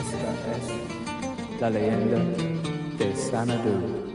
Esta es la leyenda de Sanadu.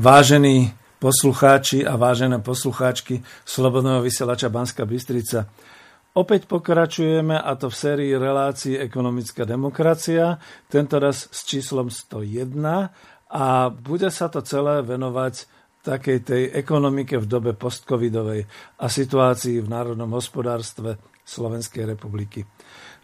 Vážení poslucháči a vážené poslucháčky Slobodného vysielača Banska Bystrica, opäť pokračujeme a to v sérii relácií Ekonomická demokracia, tento raz s číslom 101 a bude sa to celé venovať takej tej ekonomike v dobe postcovidovej a situácii v národnom hospodárstve Slovenskej republiky.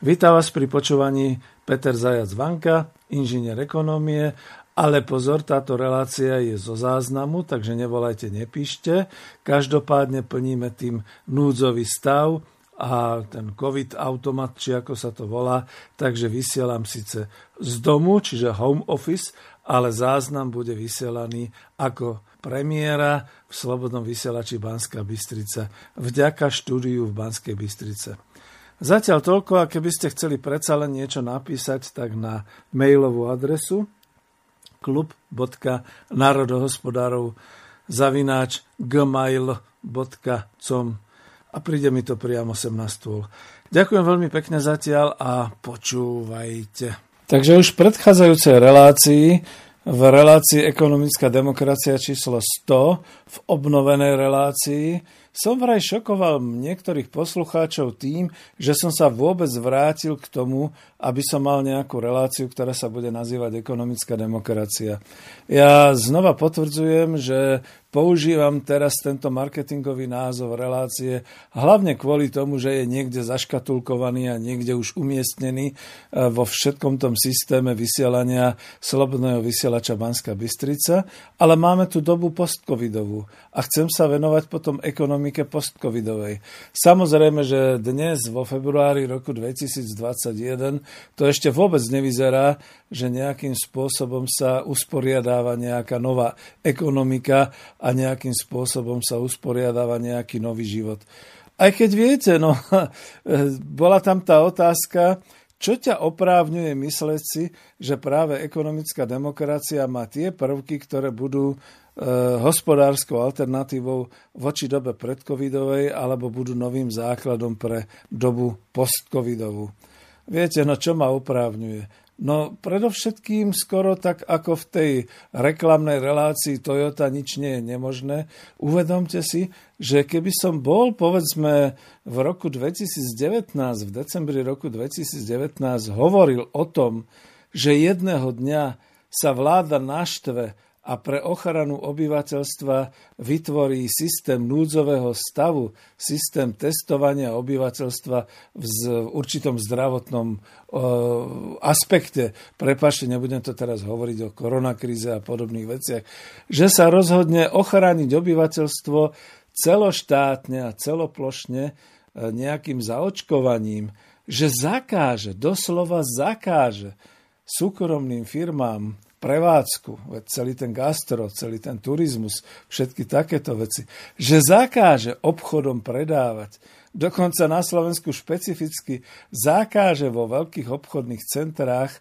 Vítam vás pri počúvaní Peter Zajac Vanka, inžinier ekonómie ale pozor, táto relácia je zo záznamu, takže nevolajte, nepíšte. Každopádne plníme tým núdzový stav a ten COVID automat, či ako sa to volá, takže vysielam síce z domu, čiže home office, ale záznam bude vysielaný ako premiéra v Slobodnom vysielači Banská Bystrica vďaka štúdiu v Banskej Bystrice. Zatiaľ toľko, a keby ste chceli predsa len niečo napísať, tak na mailovú adresu klub.národohospodárov zavináč gmail.com a príde mi to priamo sem na stôl. Ďakujem veľmi pekne zatiaľ a počúvajte. Takže už v predchádzajúcej relácii v relácii Ekonomická demokracia číslo 100 v obnovenej relácii som vraj šokoval niektorých poslucháčov tým, že som sa vôbec vrátil k tomu, aby som mal nejakú reláciu, ktorá sa bude nazývať Ekonomická demokracia. Ja znova potvrdzujem, že používam teraz tento marketingový názov relácie hlavne kvôli tomu, že je niekde zaškatulkovaný a niekde už umiestnený e, vo všetkom tom systéme vysielania Slobodného vysielača Banska Bystrica, ale máme tu dobu postcovidovú a chcem sa venovať potom ekonomike postcovidovej. Samozrejme, že dnes vo februári roku 2021 to ešte vôbec nevyzerá, že nejakým spôsobom sa usporiadáva nejaká nová ekonomika nejakým spôsobom sa usporiadáva nejaký nový život. Aj keď viete, no, bola tam tá otázka, čo ťa oprávňuje mysleť si, že práve ekonomická demokracia má tie prvky, ktoré budú e, hospodárskou alternatívou voči dobe predcovidovej alebo budú novým základom pre dobu postcovidovú. Viete, no čo ma oprávňuje? No predovšetkým skoro tak ako v tej reklamnej relácii Toyota nič nie je nemožné. Uvedomte si, že keby som bol povedzme v roku 2019, v decembri roku 2019 hovoril o tom, že jedného dňa sa vláda naštve a pre ochranu obyvateľstva vytvorí systém núdzového stavu, systém testovania obyvateľstva v určitom zdravotnom aspekte. Prepašte, nebudem to teraz hovoriť o koronakríze a podobných veciach. Že sa rozhodne ochrániť obyvateľstvo celoštátne a celoplošne e, nejakým zaočkovaním, že zakáže, doslova zakáže súkromným firmám prevádzku, celý ten gastro, celý ten turizmus, všetky takéto veci, že zakáže obchodom predávať, dokonca na Slovensku špecificky zakáže vo veľkých obchodných centrách e,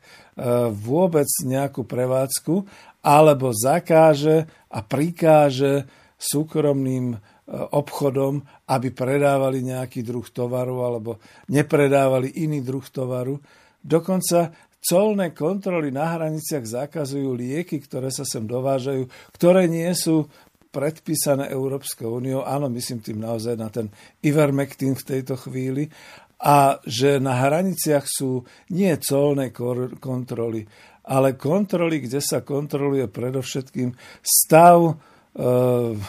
vôbec nejakú prevádzku, alebo zakáže a prikáže súkromným e, obchodom, aby predávali nejaký druh tovaru alebo nepredávali iný druh tovaru. Dokonca colné kontroly na hraniciach zakazujú lieky, ktoré sa sem dovážajú, ktoré nie sú predpísané Európskou úniou. Áno, myslím tým naozaj na ten Ivermectin v tejto chvíli. A že na hraniciach sú nie colné kontroly, ale kontroly, kde sa kontroluje predovšetkým stav, e,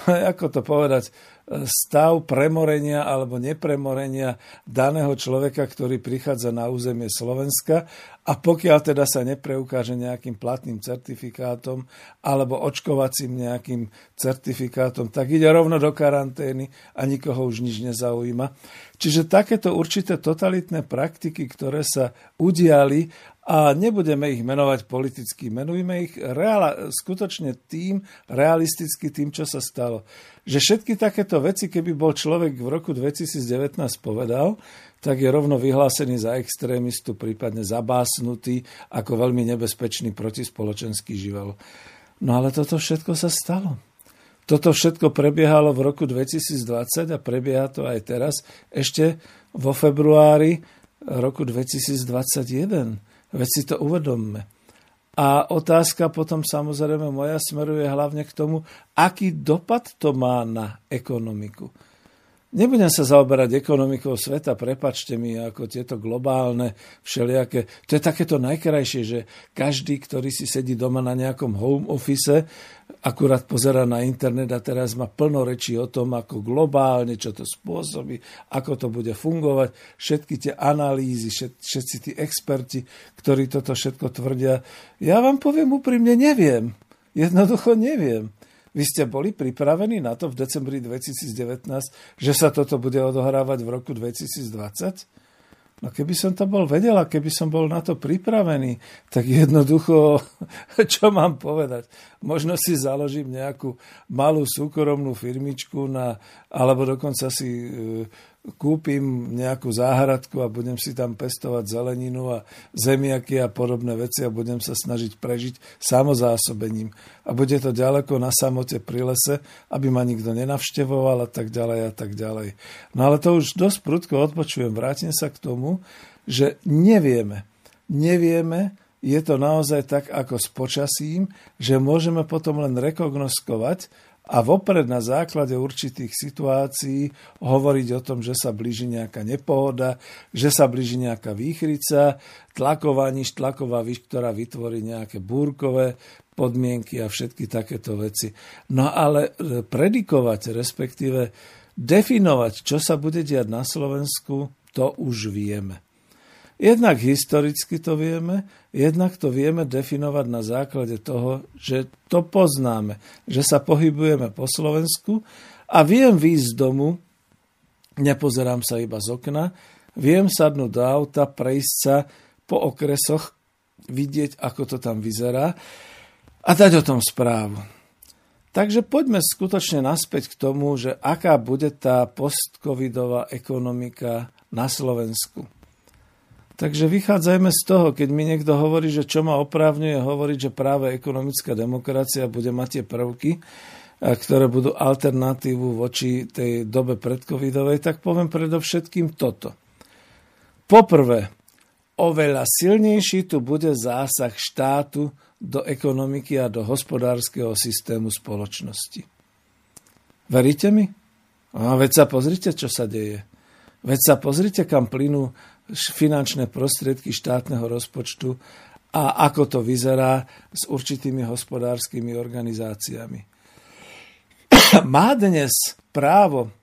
ako to povedať, stav premorenia alebo nepremorenia daného človeka, ktorý prichádza na územie Slovenska a pokiaľ teda sa nepreukáže nejakým platným certifikátom alebo očkovacím nejakým certifikátom, tak ide rovno do karantény a nikoho už nič nezaujíma. Čiže takéto určité totalitné praktiky, ktoré sa udiali a nebudeme ich menovať politicky, menujme ich reala, skutočne tým, realisticky tým, čo sa stalo. Že všetky takéto veci, keby bol človek v roku 2019 povedal, tak je rovno vyhlásený za extrémistu, prípadne zabásnutý ako veľmi nebezpečný protispoločenský živel. No ale toto všetko sa stalo. Toto všetko prebiehalo v roku 2020 a prebieha to aj teraz, ešte vo februári roku 2021. Veď si to uvedomme. A otázka potom samozrejme moja smeruje hlavne k tomu, aký dopad to má na ekonomiku. Nebudem sa zaoberať ekonomikou sveta, prepačte mi, ako tieto globálne všelijaké. To je takéto najkrajšie, že každý, ktorý si sedí doma na nejakom home office, akurát pozera na internet a teraz má plno rečí o tom, ako globálne, čo to spôsobí, ako to bude fungovať, všetky tie analýzy, všetci tí experti, ktorí toto všetko tvrdia. Ja vám poviem úprimne, neviem. Jednoducho neviem. Vy ste boli pripravení na to v decembri 2019, že sa toto bude odohrávať v roku 2020? No keby som to bol vedel a keby som bol na to pripravený, tak jednoducho, čo mám povedať? Možno si založím nejakú malú súkromnú firmičku, na, alebo dokonca si e, kúpim nejakú záhradku a budem si tam pestovať zeleninu a zemiaky a podobné veci a budem sa snažiť prežiť samozásobením. A bude to ďaleko na samote pri lese, aby ma nikto nenavštevoval a tak ďalej a tak ďalej. No ale to už dosť prudko odpočujem. Vrátim sa k tomu, že nevieme. Nevieme, je to naozaj tak ako s počasím, že môžeme potom len rekognoskovať a vopred na základe určitých situácií hovoriť o tom, že sa blíži nejaká nepohoda, že sa blíži nejaká výchrica, tlaková niž tlaková výš, ktorá vytvorí nejaké búrkové podmienky a všetky takéto veci. No ale e, predikovať, respektíve definovať, čo sa bude diať na Slovensku, to už vieme. Jednak historicky to vieme, jednak to vieme definovať na základe toho, že to poznáme, že sa pohybujeme po Slovensku a viem výjsť z domu, nepozerám sa iba z okna, viem sadnúť do auta, prejsť sa po okresoch, vidieť, ako to tam vyzerá a dať o tom správu. Takže poďme skutočne naspäť k tomu, že aká bude tá postcovidová ekonomika na Slovensku. Takže vychádzajme z toho, keď mi niekto hovorí, že čo ma oprávňuje hovoriť, že práve ekonomická demokracia bude mať tie prvky, ktoré budú alternatívu voči tej dobe predcovidovej, tak poviem predovšetkým toto. Poprvé, oveľa silnejší tu bude zásah štátu do ekonomiky a do hospodárskeho systému spoločnosti. Veríte mi? A veď sa pozrite, čo sa deje. Veď sa pozrite, kam plynú finančné prostriedky štátneho rozpočtu a ako to vyzerá s určitými hospodárskymi organizáciami. Má dnes právo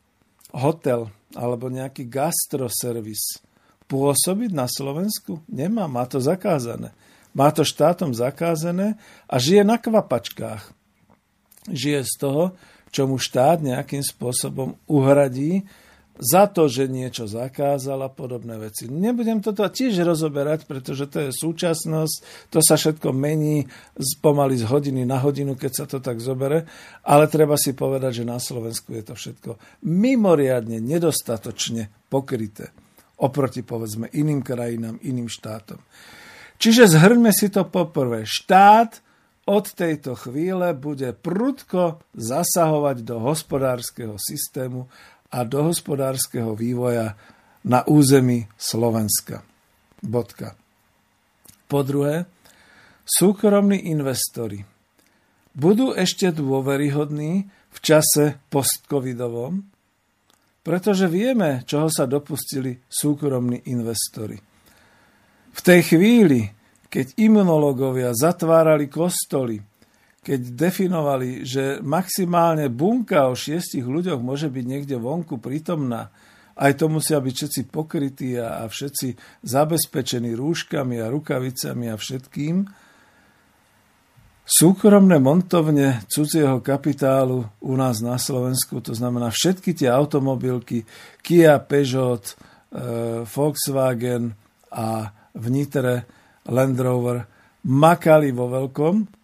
hotel alebo nejaký gastroservis pôsobiť na Slovensku? Nemá, má to zakázané. Má to štátom zakázané a žije na kvapačkách. Žije z toho, čo mu štát nejakým spôsobom uhradí za to, že niečo zakázal a podobné veci. Nebudem toto tiež rozoberať, pretože to je súčasnosť, to sa všetko mení pomaly z hodiny na hodinu, keď sa to tak zobere, ale treba si povedať, že na Slovensku je to všetko mimoriadne nedostatočne pokryté oproti povedzme iným krajinám, iným štátom. Čiže zhrňme si to poprvé. Štát od tejto chvíle bude prudko zasahovať do hospodárskeho systému a do hospodárskeho vývoja na území Slovenska. Bodka. Po druhé, súkromní investori budú ešte dôveryhodní v čase postcovidovom, pretože vieme, čoho sa dopustili súkromní investori. V tej chvíli, keď imunológovia zatvárali kostoly, keď definovali, že maximálne bunka o šiestich ľuďoch môže byť niekde vonku prítomná, aj to musia byť všetci pokrytí a, a všetci zabezpečení rúškami a rukavicami a všetkým, súkromné montovne cudzieho kapitálu u nás na Slovensku, to znamená všetky tie automobilky Kia, Peugeot, e, Volkswagen a v Land Rover makali vo veľkom,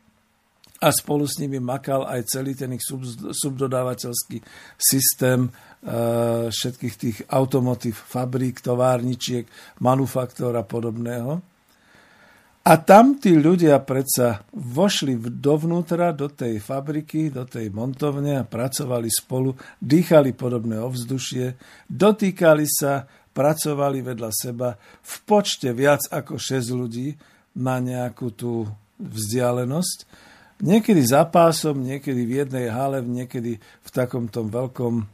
a spolu s nimi makal aj celý ten ich sub, subdodávateľský systém uh, všetkých tých automotív, fabrík, továrničiek, manufaktor a podobného. A tam tí ľudia predsa vošli dovnútra do tej fabriky, do tej montovne a pracovali spolu, dýchali podobné ovzdušie, dotýkali sa, pracovali vedľa seba v počte viac ako 6 ľudí na nejakú tú vzdialenosť Niekedy za pásom, niekedy v jednej hale, niekedy v takomto veľkom,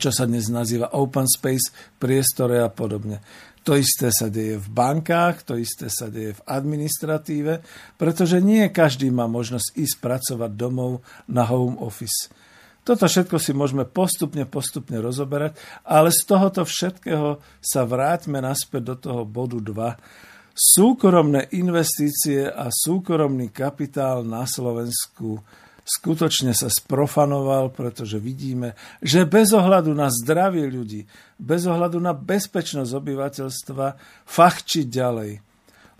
čo sa dnes nazýva open space, priestore a podobne. To isté sa deje v bankách, to isté sa deje v administratíve, pretože nie každý má možnosť ísť pracovať domov na home office. Toto všetko si môžeme postupne, postupne rozoberať, ale z tohoto všetkého sa vráťme naspäť do toho bodu 2, súkromné investície a súkromný kapitál na Slovensku skutočne sa sprofanoval, pretože vidíme, že bez ohľadu na zdravie ľudí, bez ohľadu na bezpečnosť obyvateľstva, fachčiť ďalej.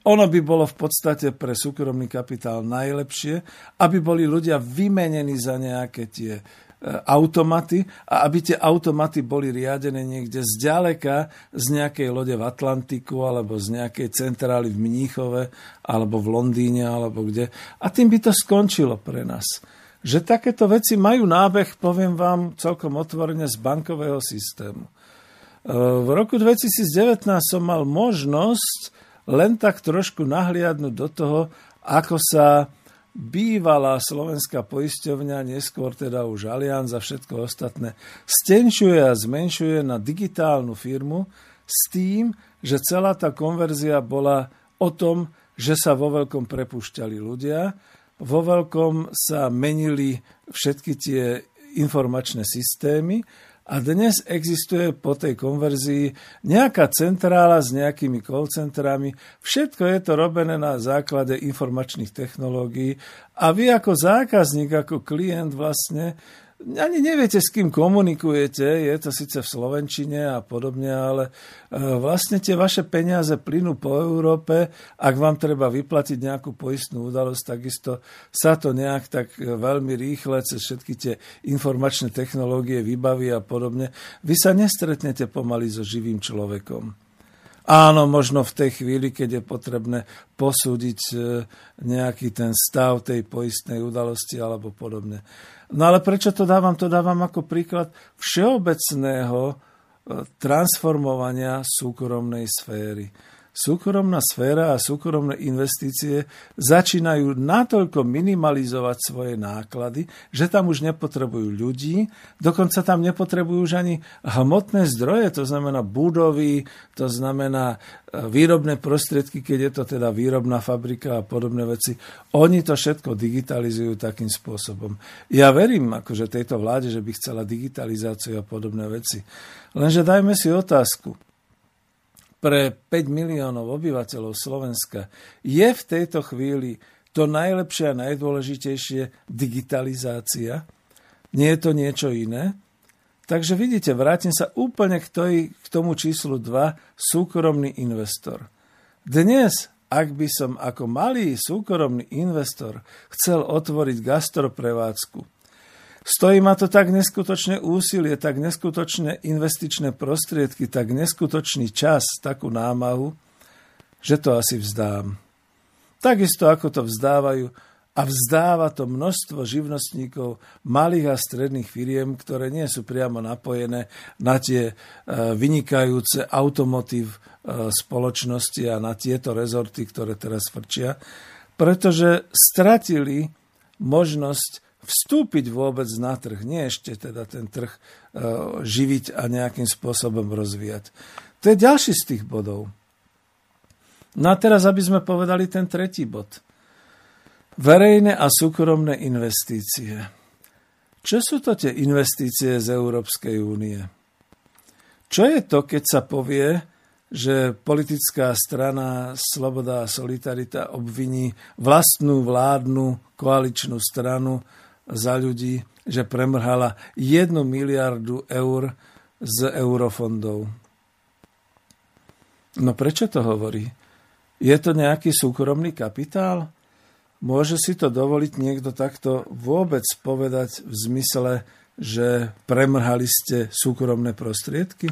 Ono by bolo v podstate pre súkromný kapitál najlepšie, aby boli ľudia vymenení za nejaké tie automaty a aby tie automaty boli riadené niekde zďaleka z nejakej lode v Atlantiku alebo z nejakej centrály v Mníchove alebo v Londýne alebo kde. A tým by to skončilo pre nás. Že takéto veci majú nábeh, poviem vám celkom otvorene, z bankového systému. E, v roku 2019 som mal možnosť len tak trošku nahliadnúť do toho, ako sa bývalá slovenská poisťovňa, neskôr teda už Allianz a všetko ostatné, stenčuje a zmenšuje na digitálnu firmu s tým, že celá tá konverzia bola o tom, že sa vo veľkom prepúšťali ľudia, vo veľkom sa menili všetky tie informačné systémy a dnes existuje po tej konverzii nejaká centrála s nejakými call centrami. Všetko je to robené na základe informačných technológií a vy ako zákazník, ako klient vlastne ani neviete, s kým komunikujete, je to síce v Slovenčine a podobne, ale e, vlastne tie vaše peniaze plynú po Európe, ak vám treba vyplatiť nejakú poistnú udalosť, takisto sa to nejak tak veľmi rýchle cez všetky tie informačné technológie vybaví a podobne. Vy sa nestretnete pomaly so živým človekom. Áno, možno v tej chvíli, keď je potrebné posúdiť e, nejaký ten stav tej poistnej udalosti alebo podobne. No ale prečo to dávam? To dávam ako príklad všeobecného e, transformovania súkromnej sféry súkromná sféra a súkromné investície začínajú natoľko minimalizovať svoje náklady, že tam už nepotrebujú ľudí, dokonca tam nepotrebujú už ani hmotné zdroje, to znamená budovy, to znamená e, výrobné prostriedky, keď je to teda výrobná fabrika a podobné veci. Oni to všetko digitalizujú takým spôsobom. Ja verím akože tejto vláde, že by chcela digitalizáciu a podobné veci. Lenže dajme si otázku pre 5 miliónov obyvateľov Slovenska je v tejto chvíli to najlepšie a najdôležitejšie digitalizácia. Nie je to niečo iné. Takže vidíte, vrátim sa úplne k, toj, k tomu číslu 2, súkromný investor. Dnes, ak by som ako malý súkromný investor chcel otvoriť gastroprevádzku, Stojí ma to tak neskutočné úsilie, tak neskutočné investičné prostriedky, tak neskutočný čas, takú námahu, že to asi vzdám. Takisto ako to vzdávajú a vzdáva to množstvo živnostníkov, malých a stredných firiem, ktoré nie sú priamo napojené na tie e, vynikajúce automotív e, spoločnosti a na tieto rezorty, ktoré teraz frčia, pretože stratili možnosť vstúpiť vôbec na trh, nie ešte teda ten trh e, živiť a nejakým spôsobom rozvíjať. To je ďalší z tých bodov. No a teraz, aby sme povedali ten tretí bod. Verejné a súkromné investície. Čo sú to tie investície z Európskej únie? Čo je to, keď sa povie, že politická strana Sloboda a Solidarita obviní vlastnú vládnu koaličnú stranu za ľudí, že premrhala 1 miliardu eur z eurofondov. No prečo to hovorí? Je to nejaký súkromný kapitál? Môže si to dovoliť niekto takto vôbec povedať v zmysle, že premrhali ste súkromné prostriedky?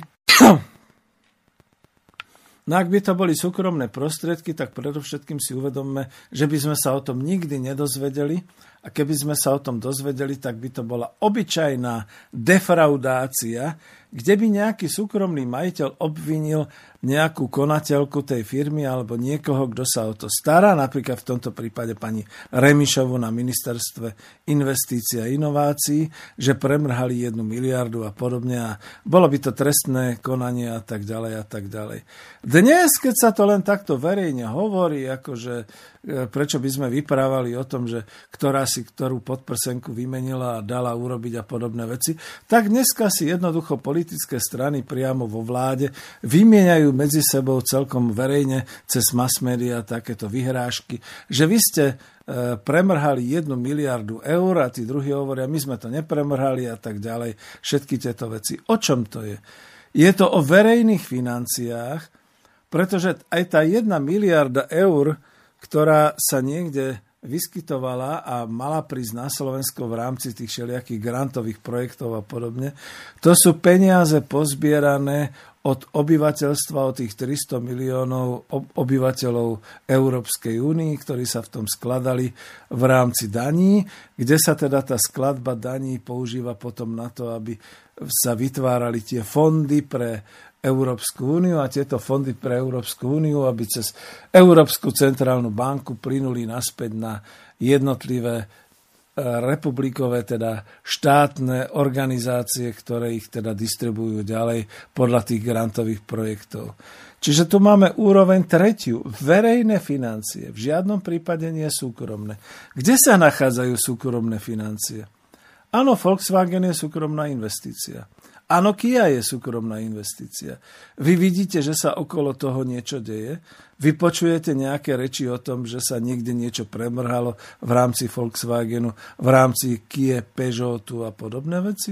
No ak by to boli súkromné prostriedky, tak predovšetkým si uvedomme, že by sme sa o tom nikdy nedozvedeli a keby sme sa o tom dozvedeli, tak by to bola obyčajná defraudácia, kde by nejaký súkromný majiteľ obvinil nejakú konateľku tej firmy alebo niekoho, kto sa o to stará, napríklad v tomto prípade pani Remišovu na ministerstve investícií a inovácií, že premrhali jednu miliardu a podobne a bolo by to trestné konanie a tak ďalej a tak ďalej. Dnes, keď sa to len takto verejne hovorí, akože e, prečo by sme vyprávali o tom, že ktorá si ktorú podprsenku vymenila a dala urobiť a podobné veci, tak dneska si jednoducho politické strany priamo vo vláde vymieňajú medzi sebou celkom verejne cez mass media takéto vyhrážky, že vy ste e, premrhali jednu miliardu eur a tí druhí hovoria, my sme to nepremrhali a tak ďalej. Všetky tieto veci. O čom to je? Je to o verejných financiách, pretože aj tá jedna miliarda eur, ktorá sa niekde vyskytovala a mala prísť na Slovensko v rámci tých všelijakých grantových projektov a podobne. To sú peniaze pozbierané od obyvateľstva, od tých 300 miliónov obyvateľov Európskej únii, ktorí sa v tom skladali v rámci daní, kde sa teda tá skladba daní používa potom na to, aby sa vytvárali tie fondy pre Európsku úniu a tieto fondy pre Európsku úniu, aby cez Európsku centrálnu banku plynuli naspäť na jednotlivé republikové, teda štátne organizácie, ktoré ich teda distribujú ďalej podľa tých grantových projektov. Čiže tu máme úroveň tretiu. Verejné financie. V žiadnom prípade nie súkromné. Kde sa nachádzajú súkromné financie? Áno, Volkswagen je súkromná investícia. Áno, Kia je súkromná investícia. Vy vidíte, že sa okolo toho niečo deje. Vy počujete nejaké reči o tom, že sa niekde niečo premrhalo v rámci Volkswagenu, v rámci Kia, Peugeotu a podobné veci?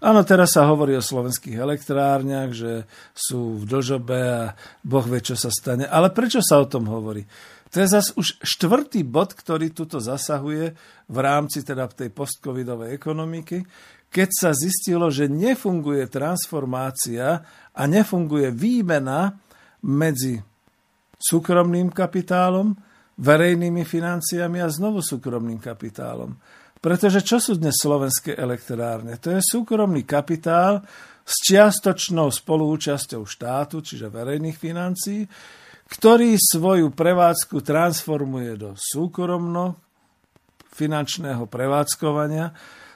Áno, teraz sa hovorí o slovenských elektrárniach, že sú v dlžobe a Boh vie, čo sa stane. Ale prečo sa o tom hovorí? To je zase už štvrtý bod, ktorý tuto zasahuje v rámci teda tej postcovidovej ekonomiky, keď sa zistilo, že nefunguje transformácia a nefunguje výmena medzi súkromným kapitálom, verejnými financiami a znovu súkromným kapitálom. Pretože čo sú dnes slovenské elektrárne? To je súkromný kapitál s čiastočnou spolúčasťou štátu, čiže verejných financií, ktorý svoju prevádzku transformuje do súkromno finančného prevádzkovania,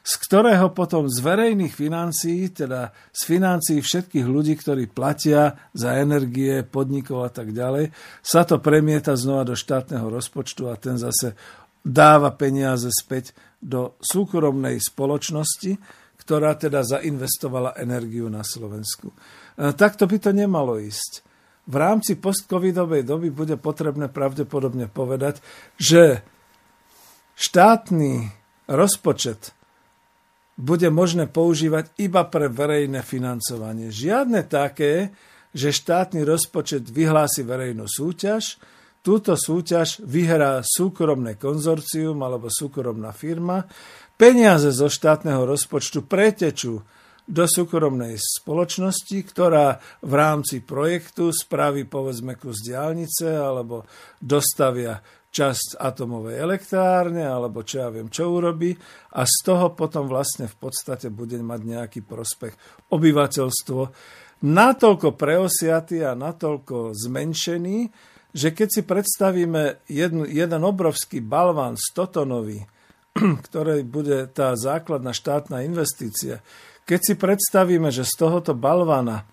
z ktorého potom z verejných financií, teda z financií všetkých ľudí, ktorí platia za energie, podnikov a tak ďalej, sa to premieta znova do štátneho rozpočtu a ten zase dáva peniaze späť do súkromnej spoločnosti, ktorá teda zainvestovala energiu na Slovensku. E, takto by to nemalo ísť. V rámci postcovidovej doby bude potrebné pravdepodobne povedať, že štátny rozpočet bude možné používať iba pre verejné financovanie. Žiadne také, že štátny rozpočet vyhlási verejnú súťaž, túto súťaž vyhrá súkromné konzorcium alebo súkromná firma, peniaze zo štátneho rozpočtu pretečú do súkromnej spoločnosti, ktorá v rámci projektu spraví povedzme kus diálnice alebo dostavia časť atomovej elektrárne, alebo čo ja viem, čo urobí a z toho potom vlastne v podstate bude mať nejaký prospech obyvateľstvo natoľko preosiatý a natoľko zmenšený, že keď si predstavíme jednu, jeden obrovský balván 100 tonový, ktorý bude tá základná štátna investícia, keď si predstavíme, že z tohoto balvána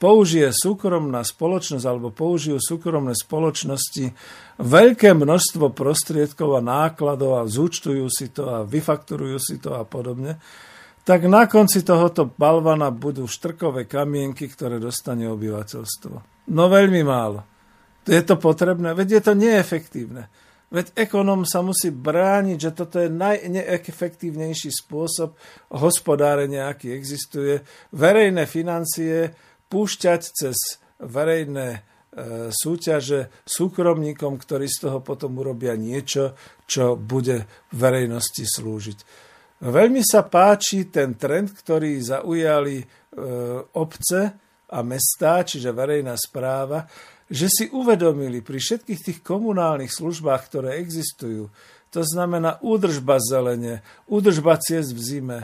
použije súkromná spoločnosť alebo použijú súkromné spoločnosti veľké množstvo prostriedkov a nákladov a zúčtujú si to a vyfakturujú si to a podobne, tak na konci tohoto balvana budú štrkové kamienky, ktoré dostane obyvateľstvo. No veľmi málo. Je to potrebné? Veď je to neefektívne. Veď ekonom sa musí brániť, že toto je najneefektívnejší spôsob hospodárenia, aký existuje. Verejné financie púšťať cez verejné e, súťaže súkromníkom, ktorí z toho potom urobia niečo, čo bude verejnosti slúžiť. Veľmi sa páči ten trend, ktorý zaujali e, obce a mestá, čiže verejná správa, že si uvedomili pri všetkých tých komunálnych službách, ktoré existujú, to znamená údržba zelene, údržba ciest v zime,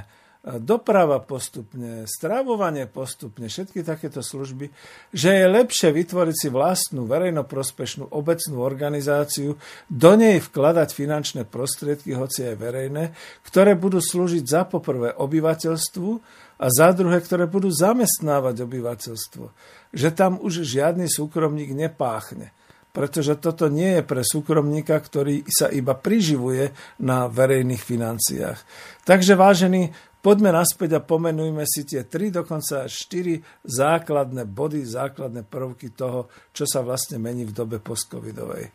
doprava postupne, strávovanie postupne, všetky takéto služby, že je lepšie vytvoriť si vlastnú verejnoprospešnú obecnú organizáciu, do nej vkladať finančné prostriedky, hoci aj verejné, ktoré budú slúžiť za poprvé obyvateľstvu a za druhé, ktoré budú zamestnávať obyvateľstvo. Že tam už žiadny súkromník nepáchne pretože toto nie je pre súkromníka, ktorý sa iba priživuje na verejných financiách. Takže vážení, Poďme naspäť a pomenujme si tie tri, dokonca štyri základné body, základné prvky toho, čo sa vlastne mení v dobe postcovidovej.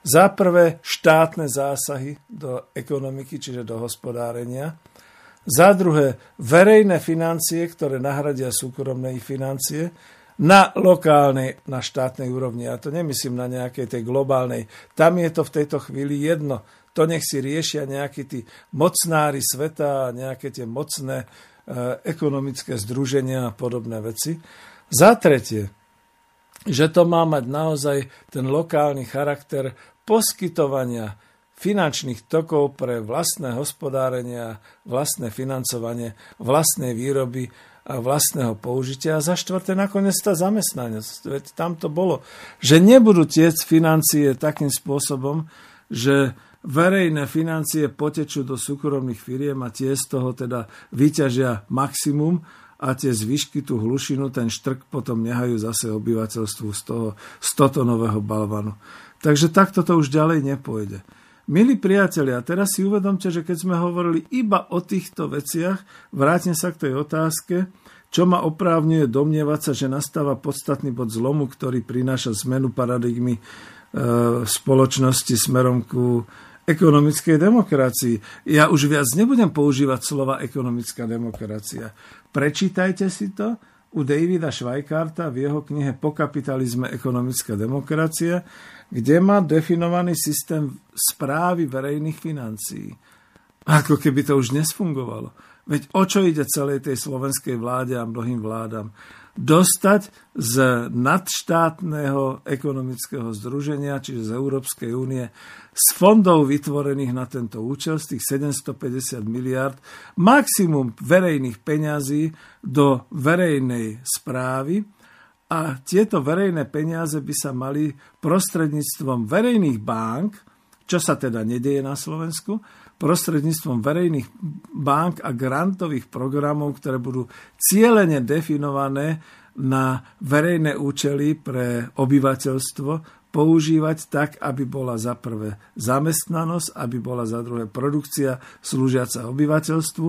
Za prvé štátne zásahy do ekonomiky, čiže do hospodárenia. Za druhé verejné financie, ktoré nahradia súkromné financie na lokálnej, na štátnej úrovni. Ja to nemyslím na nejakej tej globálnej. Tam je to v tejto chvíli jedno to nech si riešia nejakí tí mocnári sveta, nejaké tie mocné e, ekonomické združenia a podobné veci. Za tretie, že to má mať naozaj ten lokálny charakter poskytovania finančných tokov pre vlastné hospodárenie, vlastné financovanie, vlastnej výroby a vlastného použitia. A za štvrté nakoniec tá zamestnanosť. Veď tam to bolo, že nebudú tiec financie takým spôsobom, že verejné financie potečú do súkromných firiem a tie z toho teda vyťažia maximum a tie zvyšky, tú hlušinu, ten štrk potom nehajú zase obyvateľstvu z toho stotonového balvanu. Takže takto to už ďalej nepôjde. Milí priatelia, teraz si uvedomte, že keď sme hovorili iba o týchto veciach, vrátim sa k tej otázke, čo ma oprávňuje domnievať sa, že nastáva podstatný bod zlomu, ktorý prináša zmenu paradigmy e, spoločnosti smerom ku ekonomickej demokracii. Ja už viac nebudem používať slova ekonomická demokracia. Prečítajte si to u Davida Schweikarta v jeho knihe Po kapitalizme ekonomická demokracia, kde má definovaný systém správy verejných financií. Ako keby to už nesfungovalo. Veď o čo ide celej tej slovenskej vláde a mnohým vládam? Dostať z nadštátneho ekonomického združenia, čiže z Európskej únie, z fondov vytvorených na tento účel, z tých 750 miliard, maximum verejných peňazí do verejnej správy, a tieto verejné peniaze by sa mali prostredníctvom verejných bank, čo sa teda nedieje na Slovensku, prostredníctvom verejných bank a grantových programov, ktoré budú cieľene definované na verejné účely pre obyvateľstvo, používať tak, aby bola za prvé zamestnanosť, aby bola za druhé produkcia slúžiaca obyvateľstvu,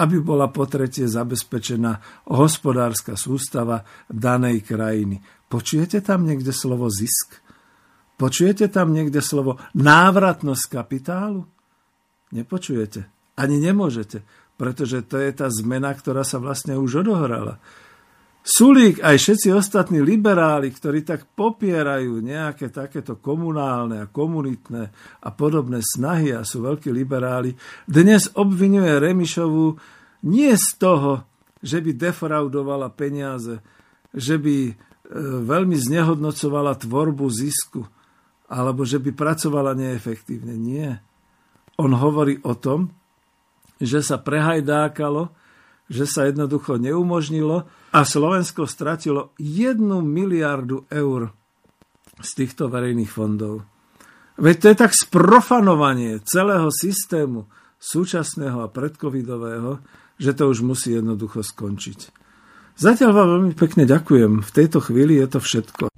aby bola po tretie zabezpečená hospodárska sústava danej krajiny. Počujete tam niekde slovo zisk? Počujete tam niekde slovo návratnosť kapitálu? Nepočujete. Ani nemôžete, pretože to je tá zmena, ktorá sa vlastne už odohrala. Sulík aj všetci ostatní liberáli, ktorí tak popierajú nejaké takéto komunálne a komunitné a podobné snahy a sú veľkí liberáli, dnes obvinuje Remišovu nie z toho, že by defraudovala peniaze, že by e, veľmi znehodnocovala tvorbu zisku, alebo že by pracovala neefektívne. Nie. On hovorí o tom, že sa prehajdákalo, že sa jednoducho neumožnilo, a Slovensko stratilo 1 miliardu eur z týchto verejných fondov. Veď to je tak sprofanovanie celého systému súčasného a predcovidového, že to už musí jednoducho skončiť. Zatiaľ vám veľmi pekne ďakujem. V tejto chvíli je to všetko.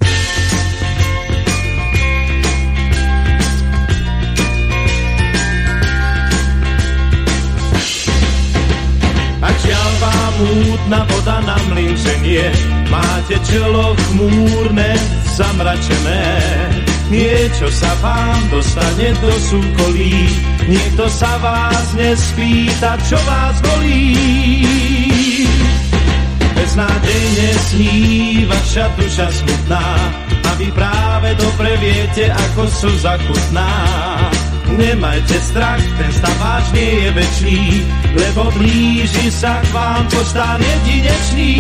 Múdna voda na mlíženie, máte čelo chmúrne, zamračené. Niečo sa vám dostane do súkolí, nikto sa vás nespýta, čo vás bolí. Beznádejne sní vaša duša smutná, a vy práve dobre viete, ako sú zachutná. Nemajte strach, ten stav váš nie je večný, lebo blíži sa k vám postán jedinečný.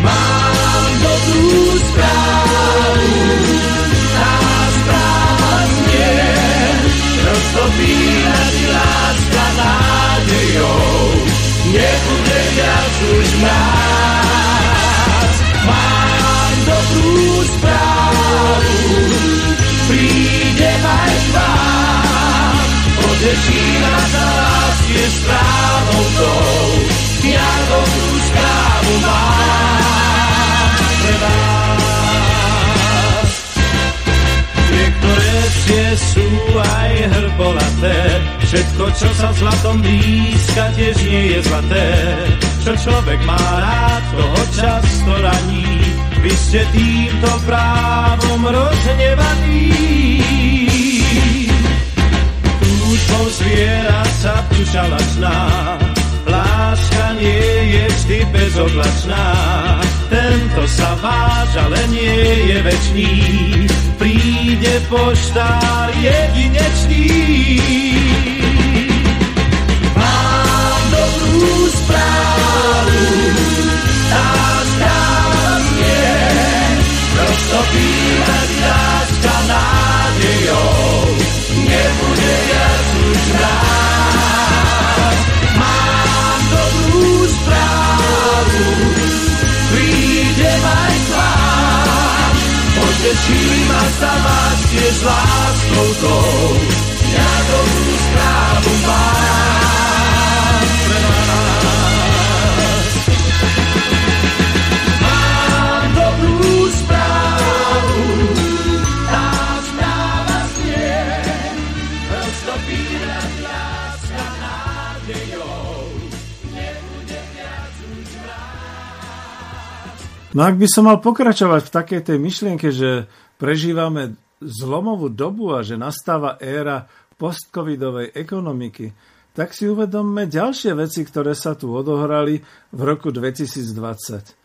Mám dobrú správu, tá správa znie, roztopí naši láska nádejou, nebude viac už mráz. Poteší nás a vás je správou tou, ja dobrú správu mám pre vás. Niektoré vsie sú aj hrbolaté, všetko, čo sa zlatom blízka, tiež nie je zlaté. Čo človek má rád, toho často raní, vy ste týmto právom rozhnevaní. Túžbou zviera sa duša lačná, láska nie je vždy bezoblačná. Tento sa váž, ale nie je večný, príde poštár jedinečný. Mám dobrú správu, No ak by som mal pokračovať v takej tej myšlienke, že prežívame zlomovú dobu a že nastáva éra postcovidovej ekonomiky, tak si uvedomme ďalšie veci, ktoré sa tu odohrali v roku 2020.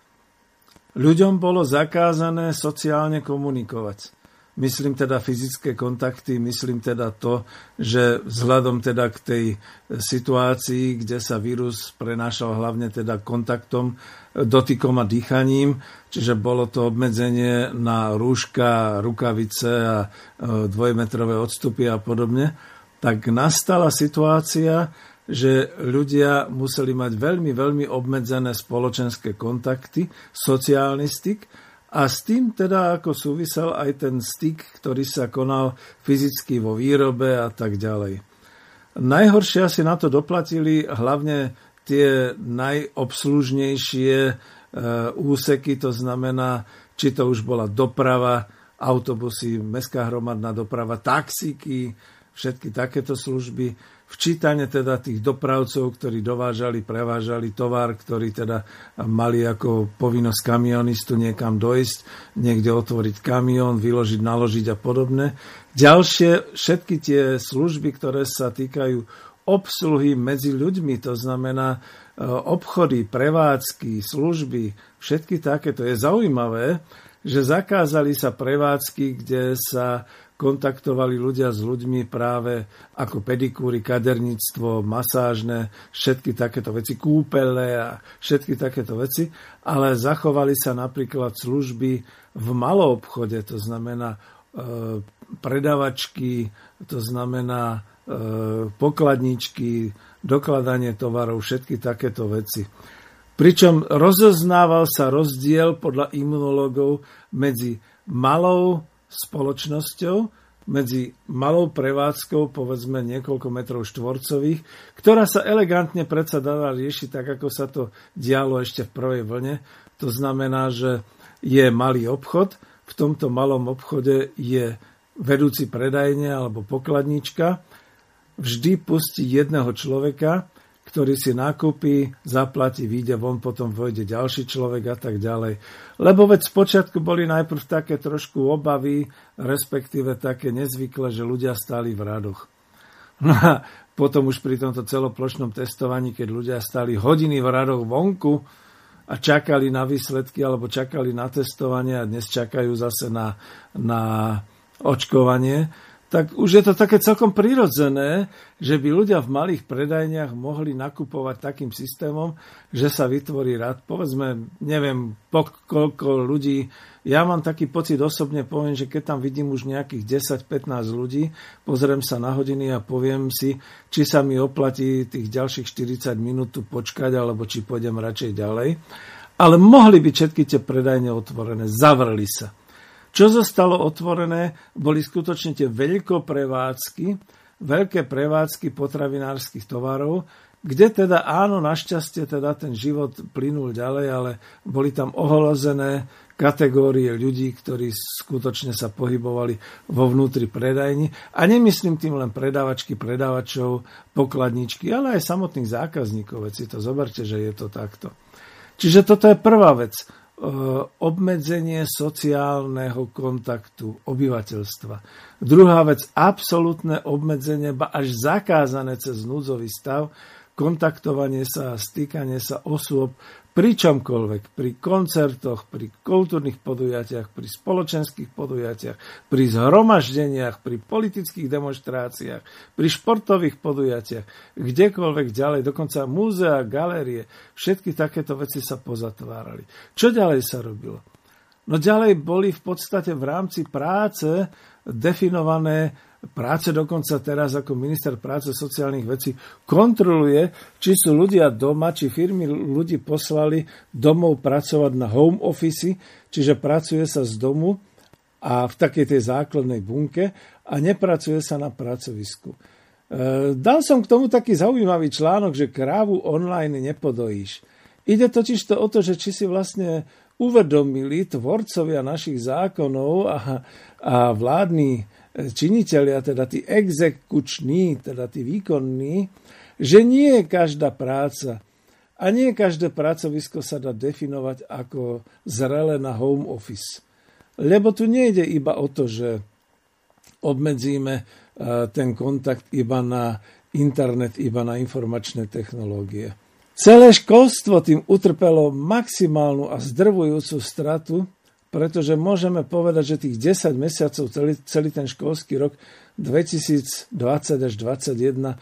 Ľuďom bolo zakázané sociálne komunikovať. Myslím teda fyzické kontakty, myslím teda to, že vzhľadom teda k tej situácii, kde sa vírus prenášal hlavne teda kontaktom, dotykom a dýchaním, čiže bolo to obmedzenie na rúška, rukavice a e, dvojmetrové odstupy a podobne, tak nastala situácia, že ľudia museli mať veľmi, veľmi obmedzené spoločenské kontakty, sociálny styk, a s tým teda ako súvisel aj ten styk, ktorý sa konal fyzicky vo výrobe a tak ďalej. Najhoršie asi na to doplatili hlavne tie najobslužnejšie e, úseky, to znamená, či to už bola doprava, autobusy, mestská hromadná doprava, taxíky, všetky takéto služby, včítane teda tých dopravcov, ktorí dovážali, prevážali tovar, ktorí teda mali ako povinnosť kamionistu niekam dojsť, niekde otvoriť kamión, vyložiť, naložiť a podobne. Ďalšie, všetky tie služby, ktoré sa týkajú obsluhy medzi ľuďmi, to znamená e, obchody, prevádzky, služby, všetky takéto. Je zaujímavé, že zakázali sa prevádzky, kde sa kontaktovali ľudia s ľuďmi práve ako pedikúry, kaderníctvo, masážne, všetky takéto veci, kúpele a všetky takéto veci, ale zachovali sa napríklad služby v malom obchode, to znamená e, predavačky, to znamená e, pokladničky, dokladanie tovarov, všetky takéto veci. Pričom rozoznával sa rozdiel podľa imunológov medzi malou spoločnosťou medzi malou prevádzkou, povedzme niekoľko metrov štvorcových, ktorá sa elegantne predsa dala riešiť tak, ako sa to dialo ešte v prvej vlne. To znamená, že je malý obchod, v tomto malom obchode je vedúci predajne alebo pokladnička, vždy pustí jedného človeka, ktorý si nakúpi, zaplatí, vyjde von, potom vojde ďalší človek a tak ďalej. Lebo veď spočiatku boli najprv také trošku obavy, respektíve také nezvykle, že ľudia stáli v radoch. No a potom už pri tomto celoplošnom testovaní, keď ľudia stáli hodiny v radoch vonku a čakali na výsledky alebo čakali na testovanie a dnes čakajú zase na, na očkovanie, tak už je to také celkom prirodzené, že by ľudia v malých predajniach mohli nakupovať takým systémom, že sa vytvorí rad. Povedzme, neviem, po koľko ľudí. Ja mám taký pocit osobne, poviem, že keď tam vidím už nejakých 10-15 ľudí, pozriem sa na hodiny a poviem si, či sa mi oplatí tých ďalších 40 minút tu počkať, alebo či pôjdem radšej ďalej. Ale mohli byť všetky tie predajne otvorené, zavreli sa. Čo zostalo otvorené, boli skutočne tie veľkoprevádzky, veľké prevádzky potravinárskych tovarov, kde teda áno, našťastie teda ten život plynul ďalej, ale boli tam oholozené kategórie ľudí, ktorí skutočne sa pohybovali vo vnútri predajni. A nemyslím tým len predávačky, predávačov, pokladničky, ale aj samotných zákazníkov. Veď si to zoberte, že je to takto. Čiže toto je prvá vec. E, obmedzenie sociálneho kontaktu obyvateľstva. Druhá vec, absolútne obmedzenie, ba až zakázané cez núdzový stav, kontaktovanie sa a stýkanie sa osôb pri čomkoľvek, pri koncertoch, pri kultúrnych podujatiach, pri spoločenských podujatiach, pri zhromaždeniach, pri politických demonstráciách, pri športových podujatiach, kdekoľvek ďalej, dokonca múzea, galérie, všetky takéto veci sa pozatvárali. Čo ďalej sa robilo? No ďalej boli v podstate v rámci práce definované práce dokonca teraz ako minister práce sociálnych vecí kontroluje, či sú ľudia doma, či firmy ľudí poslali domov pracovať na home office, čiže pracuje sa z domu a v takej tej základnej bunke a nepracuje sa na pracovisku. E, dal som k tomu taký zaujímavý článok, že krávu online nepodojíš. Ide totiž to o to, že či si vlastne uvedomili tvorcovia našich zákonov a, a vládni činiteľia, teda tí exekuční, teda tí výkonní, že nie každá práca a nie každé pracovisko sa dá definovať ako zrele na home office. Lebo tu nejde iba o to, že obmedzíme e, ten kontakt iba na internet, iba na informačné technológie. Celé školstvo tým utrpelo maximálnu a zdrvujúcu stratu, pretože môžeme povedať, že tých 10 mesiacov, celý, celý ten školský rok 2020 až 2021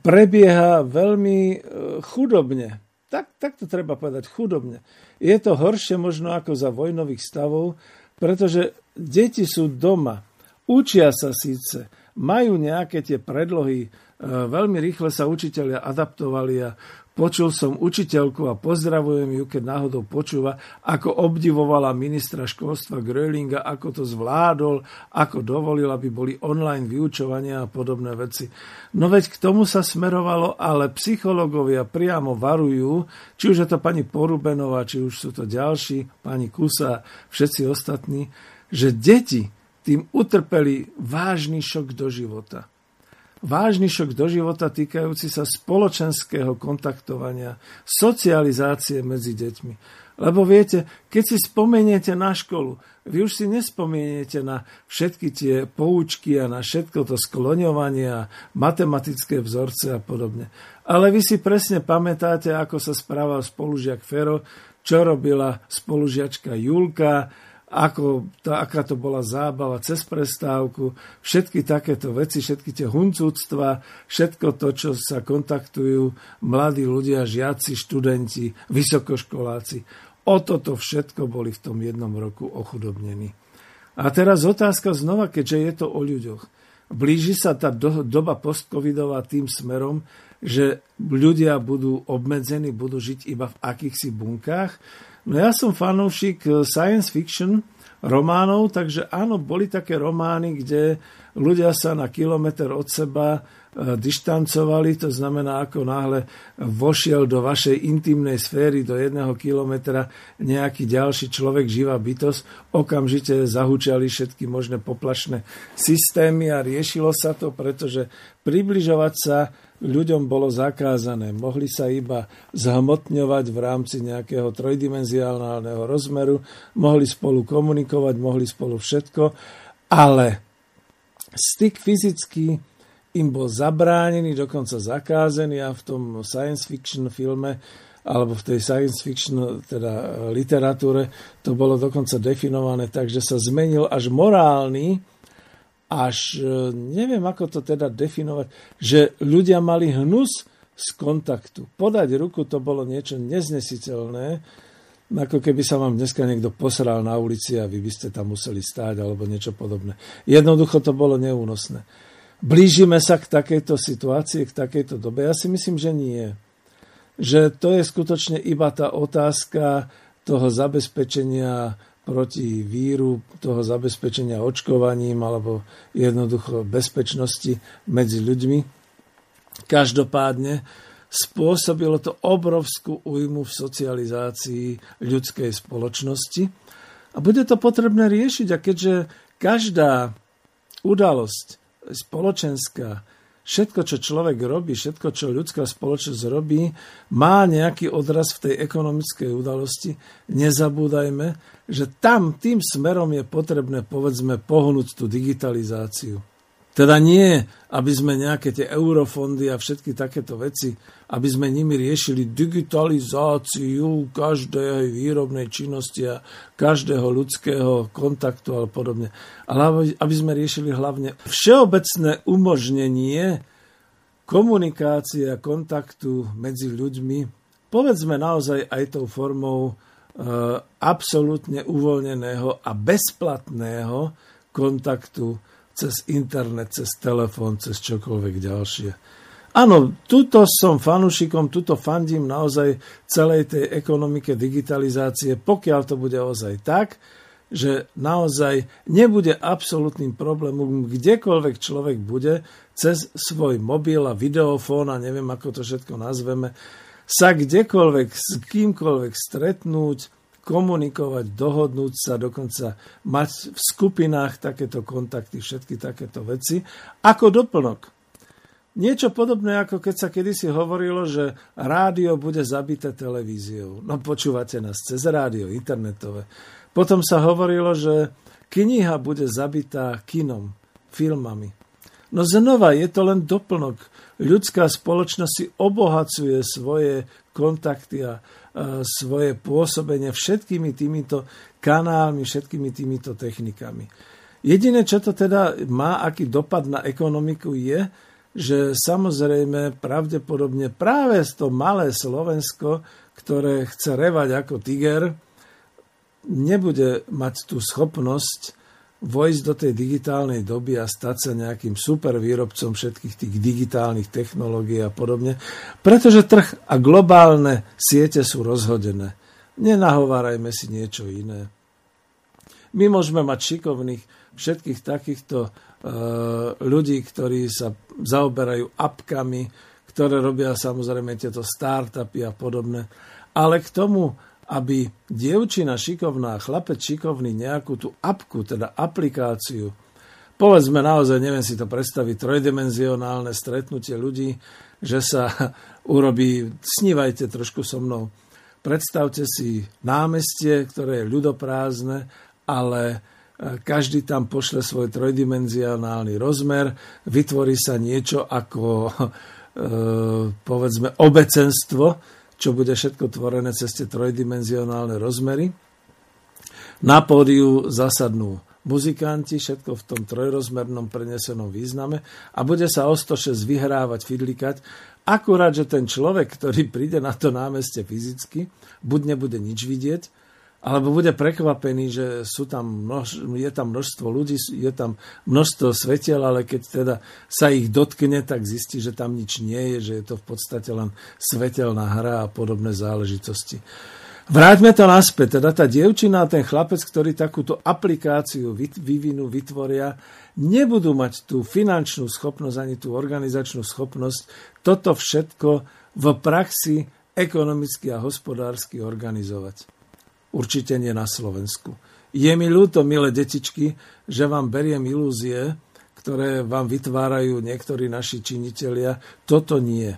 prebieha veľmi e, chudobne. Tak, tak to treba povedať, chudobne. Je to horšie možno ako za vojnových stavov, pretože deti sú doma, učia sa síce, majú nejaké tie predlohy, e, veľmi rýchle sa učiteľia adaptovali a Počul som učiteľku a pozdravujem ju, keď náhodou počúva, ako obdivovala ministra školstva Grölinga, ako to zvládol, ako dovolil, aby boli online vyučovania a podobné veci. No veď k tomu sa smerovalo, ale psychológovia priamo varujú, či už je to pani Porubenová, či už sú to ďalší, pani Kusa, všetci ostatní, že deti tým utrpeli vážny šok do života vážny šok do života týkajúci sa spoločenského kontaktovania, socializácie medzi deťmi. Lebo viete, keď si spomeniete na školu, vy už si nespomeniete na všetky tie poučky a na všetko to skloňovanie a matematické vzorce a podobne. Ale vy si presne pamätáte, ako sa správal spolužiak Fero, čo robila spolužiačka Julka, ako to, aká to bola zábava cez prestávku, všetky takéto veci, všetky tie huncúctva, všetko to, čo sa kontaktujú mladí ľudia, žiaci, študenti, vysokoškoláci. O toto všetko boli v tom jednom roku ochudobnení. A teraz otázka znova, keďže je to o ľuďoch. Blíži sa tá do, doba postcovidová tým smerom, že ľudia budú obmedzení, budú žiť iba v akýchsi bunkách, No ja som fanúšik eh, science fiction románov, takže áno, boli také romány, kde ľudia sa na kilometr od seba dištancovali, to znamená, ako náhle vošiel do vašej intimnej sféry do jedného kilometra nejaký ďalší človek, živá bytosť, okamžite zahúčali všetky možné poplašné systémy a riešilo sa to, pretože približovať sa ľuďom bolo zakázané. Mohli sa iba zhmotňovať v rámci nejakého trojdimenziálneho rozmeru, mohli spolu komunikovať, mohli spolu všetko, ale styk fyzický im bol zabránený, dokonca zakázaný a v tom science fiction filme alebo v tej science fiction teda literatúre to bolo dokonca definované tak, že sa zmenil až morálny až e, neviem, ako to teda definovať, že ľudia mali hnus z kontaktu. Podať ruku to bolo niečo neznesiteľné, ako keby sa vám dneska niekto posral na ulici a vy by ste tam museli stáť alebo niečo podobné. Jednoducho to bolo neúnosné. Blížime sa k takejto situácii, k takejto dobe? Ja si myslím, že nie. Že to je skutočne iba tá otázka toho zabezpečenia proti víru, toho zabezpečenia očkovaním alebo jednoducho bezpečnosti medzi ľuďmi. Každopádne spôsobilo to obrovskú újmu v socializácii ľudskej spoločnosti a bude to potrebné riešiť. A keďže každá udalosť spoločenská všetko, čo človek robí, všetko, čo ľudská spoločnosť robí, má nejaký odraz v tej ekonomickej udalosti. Nezabúdajme, že tam tým smerom je potrebné, povedzme, pohnúť tú digitalizáciu. Teda nie, aby sme nejaké tie eurofondy a všetky takéto veci, aby sme nimi riešili digitalizáciu každej výrobnej činnosti a každého ľudského kontaktu a podobne. Ale aby sme riešili hlavne všeobecné umožnenie komunikácie a kontaktu medzi ľuďmi, povedzme naozaj aj tou formou e, absolútne uvoľneného a bezplatného kontaktu cez internet, cez telefón, cez čokoľvek ďalšie. Áno, tuto som fanúšikom, tuto fandím naozaj celej tej ekonomike digitalizácie, pokiaľ to bude ozaj tak, že naozaj nebude absolútnym problémom, kdekoľvek človek bude, cez svoj mobil a videofón a neviem, ako to všetko nazveme, sa kdekoľvek, s kýmkoľvek stretnúť, komunikovať, dohodnúť sa, dokonca mať v skupinách takéto kontakty, všetky takéto veci, ako doplnok. Niečo podobné, ako keď sa kedysi hovorilo, že rádio bude zabité televíziou. No počúvate nás cez rádio, internetové. Potom sa hovorilo, že kniha bude zabitá kinom, filmami. No znova, je to len doplnok. Ľudská spoločnosť si obohacuje svoje kontakty a svoje pôsobenie všetkými týmito kanálmi, všetkými týmito technikami. Jediné, čo to teda má, aký dopad na ekonomiku je, že samozrejme pravdepodobne práve to malé Slovensko, ktoré chce revať ako tiger, nebude mať tú schopnosť vojsť do tej digitálnej doby a stať sa nejakým super výrobcom všetkých tých digitálnych technológií a podobne, pretože trh a globálne siete sú rozhodené. Nenahovárajme si niečo iné. My môžeme mať šikovných všetkých takýchto uh, ľudí, ktorí sa zaoberajú apkami, ktoré robia samozrejme tieto startupy a podobné. Ale k tomu aby dievčina šikovná, chlapec šikovný nejakú tú apku, teda aplikáciu, povedzme naozaj, neviem si to predstaviť, trojdimenzionálne stretnutie ľudí, že sa urobí, snívajte trošku so mnou, predstavte si námestie, ktoré je ľudoprázdne, ale e, každý tam pošle svoj trojdimenzionálny rozmer, vytvorí sa niečo ako e, povedzme obecenstvo, čo bude všetko tvorené cez tie trojdimenzionálne rozmery. Na pódiu zasadnú muzikanti, všetko v tom trojrozmernom prenesenom význame a bude sa o 106 vyhrávať, fidlikať. Akurát, že ten človek, ktorý príde na to námestie fyzicky, buď nebude nič vidieť, alebo bude prekvapený, že sú tam množ, je tam množstvo ľudí, je tam množstvo svetiel, ale keď teda sa ich dotkne, tak zistí, že tam nič nie je, že je to v podstate len svetelná hra a podobné záležitosti. Vráťme to naspäť, teda tá dievčina a ten chlapec, ktorí takúto aplikáciu vyvinú, vytvoria, nebudú mať tú finančnú schopnosť ani tú organizačnú schopnosť toto všetko v praxi ekonomicky a hospodársky organizovať. Určite nie na Slovensku. Je mi ľúto, milé detičky, že vám beriem ilúzie, ktoré vám vytvárajú niektorí naši činitelia. Toto nie.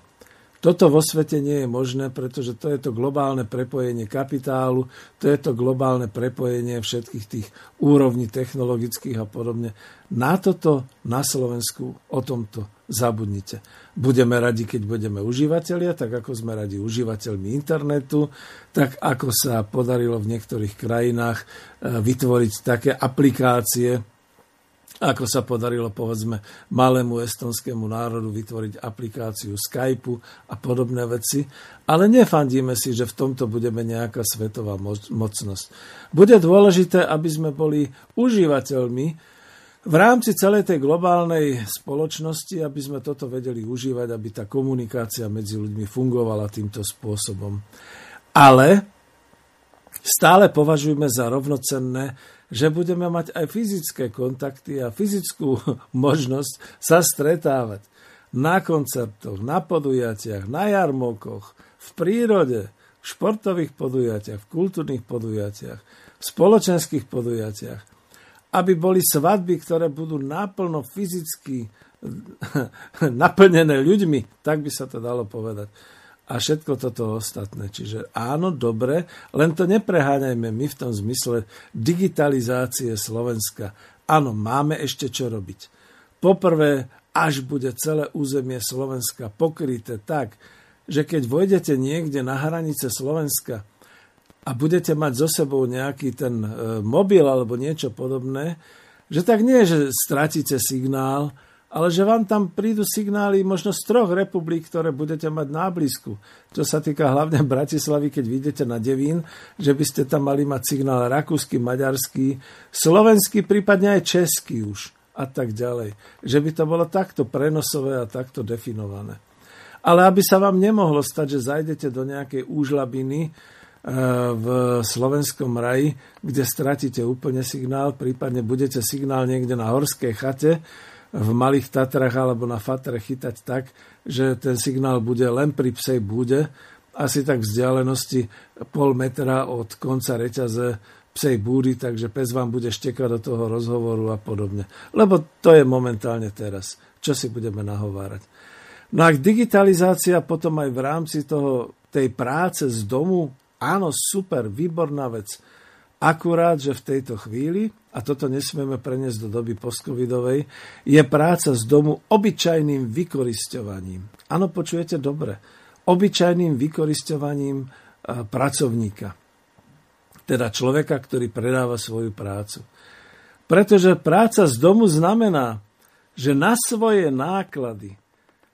Toto vo svete nie je možné, pretože to je to globálne prepojenie kapitálu, to je to globálne prepojenie všetkých tých úrovní technologických a podobne. Na toto na Slovensku o tomto zabudnite. Budeme radi, keď budeme užívateľia, tak ako sme radi užívateľmi internetu, tak ako sa podarilo v niektorých krajinách eh, vytvoriť také aplikácie, ako sa podarilo povedzme malému estonskému národu vytvoriť aplikáciu Skypeu a podobné veci, ale nefandíme si, že v tomto budeme nejaká svetová mocnosť. Bude dôležité, aby sme boli užívateľmi v rámci celej tej globálnej spoločnosti, aby sme toto vedeli užívať, aby tá komunikácia medzi ľuďmi fungovala týmto spôsobom. Ale stále považujeme za rovnocenné že budeme mať aj fyzické kontakty a fyzickú možnosť sa stretávať. Na koncertoch, na podujatiach, na jarmokoch, v prírode, v športových podujatiach, v kultúrnych podujatiach, v spoločenských podujatiach, aby boli svadby, ktoré budú naplno fyzicky naplnené ľuďmi, tak by sa to dalo povedať a všetko toto ostatné. Čiže áno, dobre, len to nepreháňajme my v tom zmysle digitalizácie Slovenska. Áno, máme ešte čo robiť. Poprvé, až bude celé územie Slovenska pokryté tak, že keď vojdete niekde na hranice Slovenska a budete mať so sebou nejaký ten e, mobil alebo niečo podobné, že tak nie, že stratíte signál, ale že vám tam prídu signály možno z troch republik, ktoré budete mať na blízku. Čo sa týka hlavne Bratislavy, keď vidíte na Devín, že by ste tam mali mať signál rakúsky, maďarský, slovenský, prípadne aj český už a tak ďalej. Že by to bolo takto prenosové a takto definované. Ale aby sa vám nemohlo stať, že zajdete do nejakej úžlabiny, v slovenskom raji, kde stratíte úplne signál, prípadne budete signál niekde na horskej chate v Malých Tatrach alebo na Fatre chytať tak, že ten signál bude len pri psej bude, asi tak vzdialenosti pol metra od konca reťaze psej búdy, takže pes vám bude štekať do toho rozhovoru a podobne. Lebo to je momentálne teraz. Čo si budeme nahovárať? No a digitalizácia potom aj v rámci toho, tej práce z domu, áno, super, výborná vec. Akurát, že v tejto chvíli, a toto nesmieme preniesť do doby postcovidovej, je práca z domu obyčajným vykoristovaním. Áno, počujete dobre. Obyčajným vykoristovaním e, pracovníka. Teda človeka, ktorý predáva svoju prácu. Pretože práca z domu znamená, že na svoje náklady,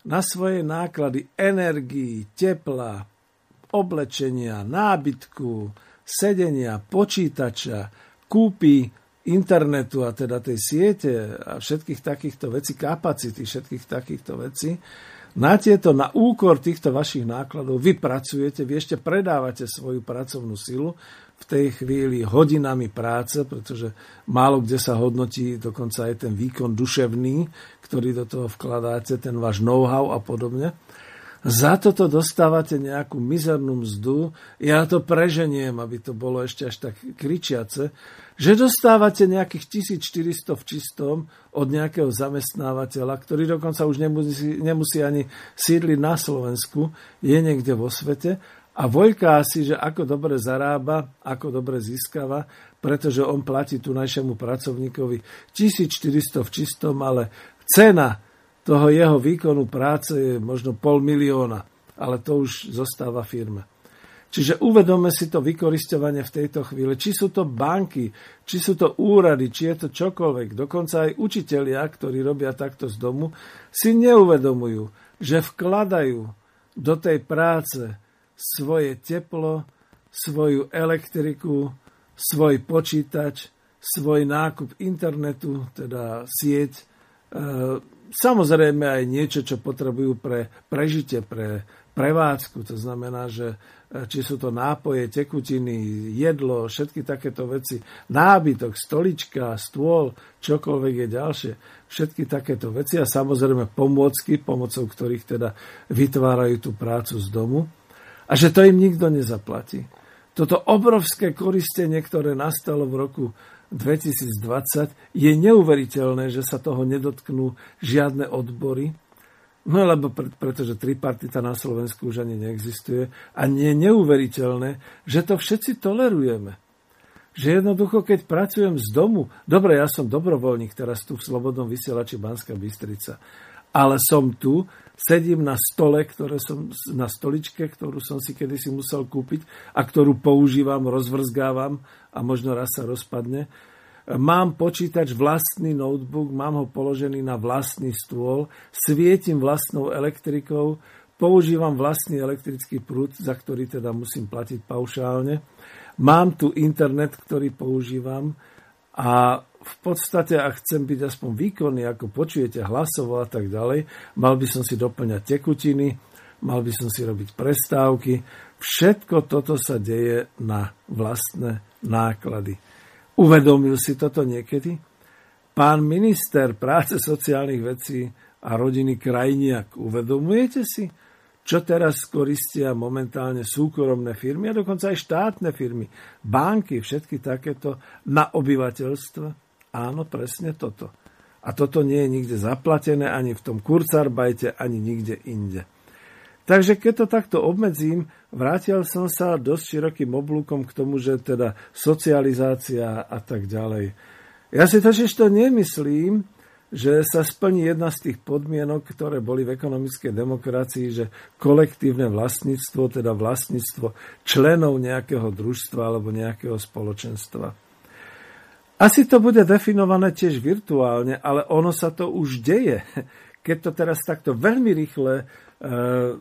na svoje náklady energii, tepla, oblečenia, nábytku, sedenia, počítača, kúpy internetu a teda tej siete a všetkých takýchto vecí, kapacity všetkých takýchto vecí, na tieto, na úkor týchto vašich nákladov vy pracujete, vy ešte predávate svoju pracovnú silu v tej chvíli hodinami práce, pretože málo kde sa hodnotí dokonca aj ten výkon duševný, ktorý do toho vkladáte, ten váš know-how a podobne. Za toto dostávate nejakú mizernú mzdu. Ja to preženiem, aby to bolo ešte až tak kričiace, že dostávate nejakých 1400 v čistom od nejakého zamestnávateľa, ktorý dokonca už nemusí, nemusí ani sídliť na Slovensku, je niekde vo svete a vojká si, že ako dobre zarába, ako dobre získava, pretože on platí tu najšiemu pracovníkovi 1400 v čistom, ale cena toho jeho výkonu práce je možno pol milióna, ale to už zostáva firme. Čiže uvedome si to vykoristovanie v tejto chvíli. Či sú to banky, či sú to úrady, či je to čokoľvek. Dokonca aj učitelia, ktorí robia takto z domu, si neuvedomujú, že vkladajú do tej práce svoje teplo, svoju elektriku, svoj počítač, svoj nákup internetu, teda sieť, e, samozrejme aj niečo, čo potrebujú pre prežitie, pre prevádzku. To znamená, že e, či sú to nápoje, tekutiny, jedlo, všetky takéto veci, nábytok, stolička, stôl, čokoľvek je ďalšie, všetky takéto veci a samozrejme pomôcky, pomocou ktorých teda vytvárajú tú prácu z domu a že to im nikto nezaplatí. Toto obrovské koristenie, ktoré nastalo v roku 2020, je neuveriteľné, že sa toho nedotknú žiadne odbory, No lebo pre, pretože tripartita na Slovensku už ani neexistuje a nie je neuveriteľné, že to všetci tolerujeme. Že jednoducho, keď pracujem z domu, dobre, ja som dobrovoľník teraz tu v Slobodnom vysielači Banská Bystrica, ale som tu, sedím na stole, ktoré som, na stoličke, ktorú som si kedysi musel kúpiť a ktorú používam, rozvrzgávam a možno raz sa rozpadne. Mám počítač vlastný notebook, mám ho položený na vlastný stôl, svietim vlastnou elektrikou, používam vlastný elektrický prúd, za ktorý teda musím platiť paušálne. Mám tu internet, ktorý používam a v podstate, ak chcem byť aspoň výkonný, ako počujete hlasovo a tak ďalej, mal by som si doplňať tekutiny, mal by som si robiť prestávky. Všetko toto sa deje na vlastné náklady. Uvedomil si toto niekedy? Pán minister práce sociálnych vecí a rodiny Krajniak, uvedomujete si, čo teraz koristia momentálne súkromné firmy a dokonca aj štátne firmy, banky, všetky takéto na obyvateľstvo? Áno, presne toto. A toto nie je nikde zaplatené ani v tom kurzarbajte, ani nikde inde. Takže keď to takto obmedzím, vrátil som sa dosť širokým oblúkom k tomu, že teda socializácia a tak ďalej. Ja si totiž to nemyslím, že sa splní jedna z tých podmienok, ktoré boli v ekonomickej demokracii, že kolektívne vlastníctvo, teda vlastníctvo členov nejakého družstva alebo nejakého spoločenstva. Asi to bude definované tiež virtuálne, ale ono sa to už deje. Keď to teraz takto veľmi rýchle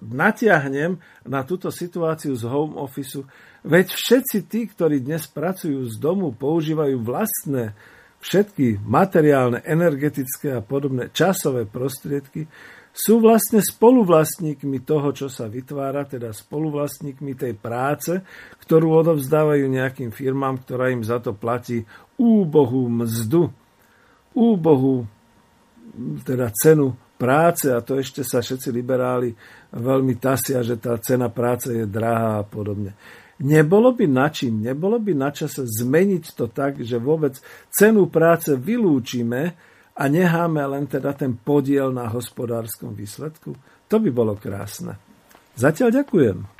natiahnem na túto situáciu z home office, veď všetci tí, ktorí dnes pracujú z domu, používajú vlastné všetky materiálne, energetické a podobné časové prostriedky, sú vlastne spoluvlastníkmi toho, čo sa vytvára, teda spoluvlastníkmi tej práce, ktorú odovzdávajú nejakým firmám, ktorá im za to platí úbohú mzdu, úbohú teda cenu práce a to ešte sa všetci liberáli veľmi tasia, že tá cena práce je drahá a podobne. Nebolo by na čím, nebolo by na čase zmeniť to tak, že vôbec cenu práce vylúčime a necháme len teda ten podiel na hospodárskom výsledku? To by bolo krásne. Zatiaľ ďakujem.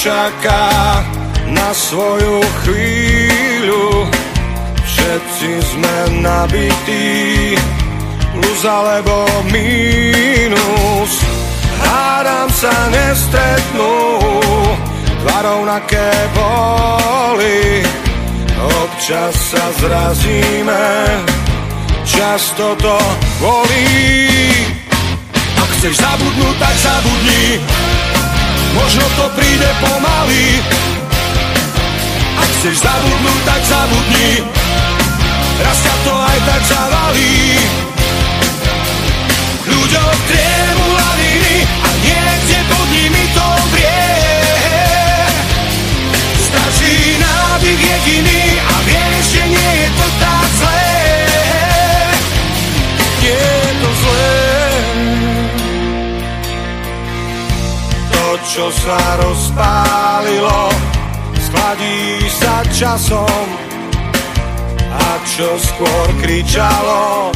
Čaká na svoju chvíľu. Všetci sme nabití Plus alebo mínus. Hádam sa nestretnú Dva rovnaké boli. Občas sa zrazíme Často to volí Ak chceš zabudnúť, tak zabudni Možno to príde pomaly. Ak chceš zabudnúť, tak zabudni. Raz ťa to aj tak zavalí. Ľuďom triemu laviny A niekde pod nimi to vrie Stačí nádych jediný A vieš, že nie je to tak zlé. Nie čo sa rozpálilo, schladí sa časom a čo skôr kričalo,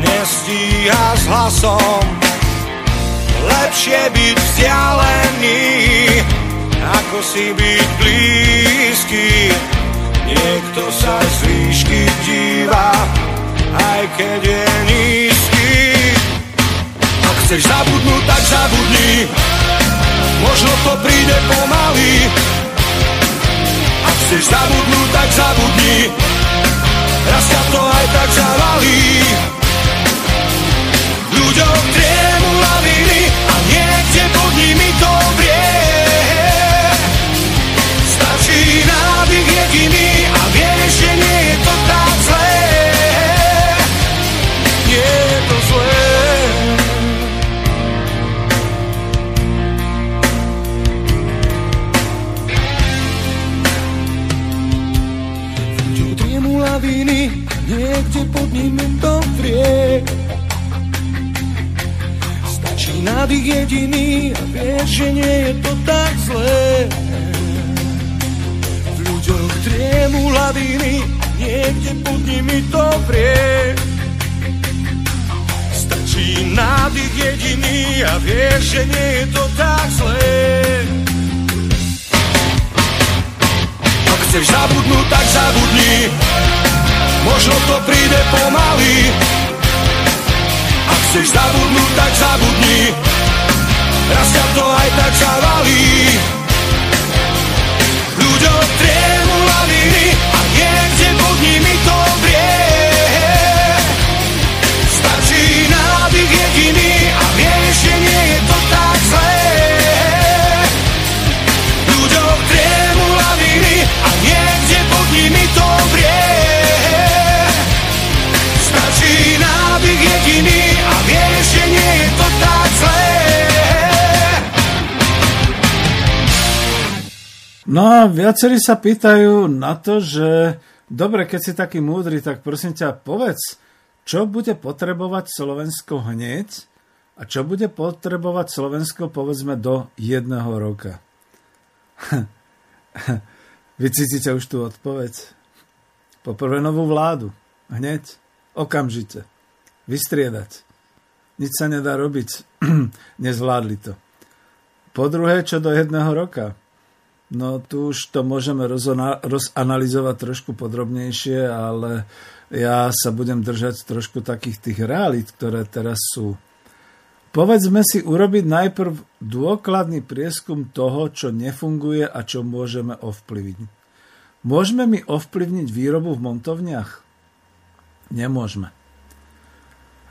nestíha s hlasom. Lepšie byť vzdialený, ako si byť blízky. Niekto sa z výšky díva, aj keď je nízky. Ak chceš zabudnúť, tak zabudni. Možno to príde pomaly. Ak chceš zabudnúť, tak zabudni. Raz ťa to aj tak zavalí. Ľuďom triemu niekde pod ním to vrie. Stačí nádych jediný a vieš, že nie je to tak zlé. V ľuďoch triemu laviny, niekde pod nimi to vrie. Stačí nádych jediný a vieš, že nie je to tak zlé. Ak chceš zabudnúť, tak zabudni. Možno to príde pomaly. Ak chceš zabudnúť, tak zabudni. Raz ťa to aj tak zavalí. Ľuďom triemu laviny A niekde pod nimi to vrie. Stačí nádych jediný No viacerí sa pýtajú na to, že dobre, keď si taký múdry, tak prosím ťa povedz, čo bude potrebovať Slovensko hneď a čo bude potrebovať Slovensko povedzme do jedného roka. Vy cítite už tú odpoveď? Poprvé novú vládu. Hneď. Okamžite vystriedať. Nič sa nedá robiť. Nezvládli to. Po druhé, čo do jedného roka? No tu už to môžeme rozanalizovať trošku podrobnejšie, ale ja sa budem držať trošku takých tých realít, ktoré teraz sú. Povedzme si urobiť najprv dôkladný prieskum toho, čo nefunguje a čo môžeme ovplyvniť. Môžeme my ovplyvniť výrobu v montovniach? Nemôžeme.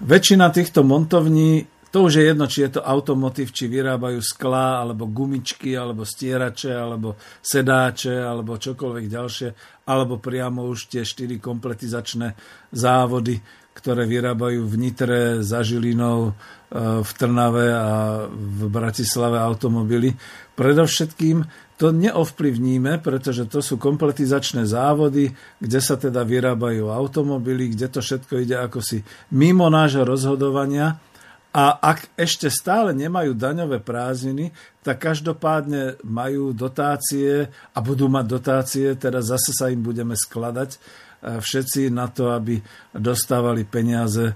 Väčšina týchto montovní, to už je jedno, či je to automotív, či vyrábajú sklá, alebo gumičky, alebo stierače, alebo sedáče, alebo čokoľvek ďalšie, alebo priamo už tie štyri kompletizačné závody, ktoré vyrábajú v Nitre, za Žilinou, e, v Trnave a v Bratislave automobily. Predovšetkým to neovplyvníme, pretože to sú kompletizačné závody, kde sa teda vyrábajú automobily, kde to všetko ide ako si mimo nášho rozhodovania. A ak ešte stále nemajú daňové prázdniny, tak každopádne majú dotácie a budú mať dotácie, teda zase sa im budeme skladať e, všetci na to, aby dostávali peniaze e,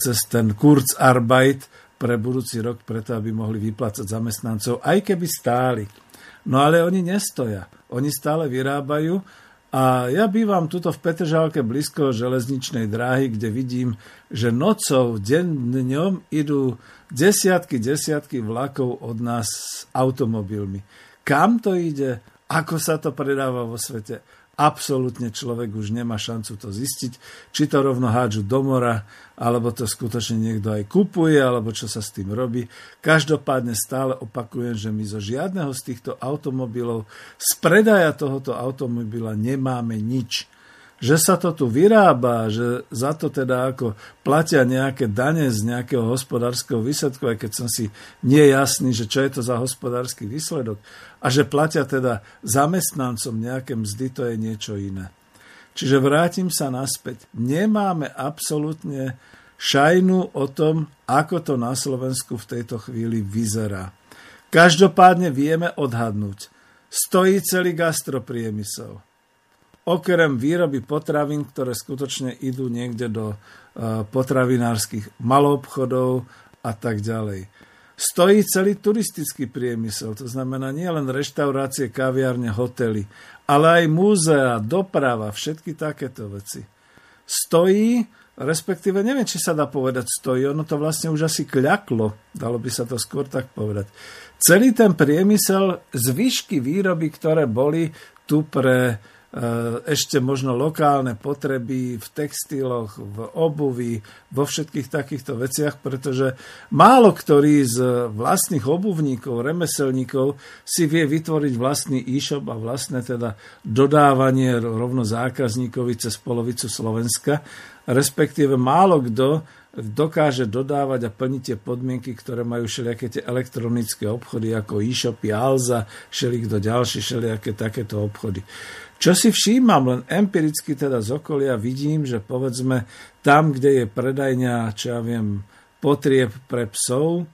cez ten Kurzarbeit pre budúci rok, preto aby mohli vyplácať zamestnancov, aj keby stáli. No ale oni nestoja. Oni stále vyrábajú a ja bývam tuto v Petržálke blízko železničnej dráhy, kde vidím, že nocou, deň, dňom idú desiatky, desiatky vlakov od nás s automobilmi. Kam to ide? Ako sa to predáva vo svete? absolútne človek už nemá šancu to zistiť, či to rovno hádžu do mora, alebo to skutočne niekto aj kupuje, alebo čo sa s tým robí. Každopádne stále opakujem, že my zo žiadneho z týchto automobilov, z predaja tohoto automobila nemáme nič že sa to tu vyrába, že za to teda ako platia nejaké dane z nejakého hospodárskeho výsledku, aj keď som si nie jasný, že čo je to za hospodársky výsledok, a že platia teda zamestnancom nejaké mzdy, to je niečo iné. Čiže vrátim sa naspäť. Nemáme absolútne šajnu o tom, ako to na Slovensku v tejto chvíli vyzerá. Každopádne vieme odhadnúť. Stojí celý gastropriemysel okrem výroby potravín, ktoré skutočne idú niekde do e, potravinárskych maloobchodov a tak ďalej. Stojí celý turistický priemysel, to znamená nie len reštaurácie, kaviárne, hotely, ale aj múzea, doprava, všetky takéto veci. Stojí, respektíve neviem, či sa dá povedať stojí, ono to vlastne už asi kľaklo, dalo by sa to skôr tak povedať. Celý ten priemysel, zvyšky výroby, ktoré boli tu pre ešte možno lokálne potreby v textiloch, v obuvi, vo všetkých takýchto veciach, pretože málo ktorý z vlastných obuvníkov, remeselníkov si vie vytvoriť vlastný e-shop a vlastné teda dodávanie rovno zákazníkovi cez polovicu Slovenska, respektíve málo kto dokáže dodávať a plniť tie podmienky, ktoré majú všelijaké tie elektronické obchody ako e-shopy, Alza, všelikto ďalšie, všelijaké takéto obchody. Čo si všímam, len empiricky teda z okolia vidím, že povedzme tam, kde je predajňa, čo ja viem, potrieb pre psov,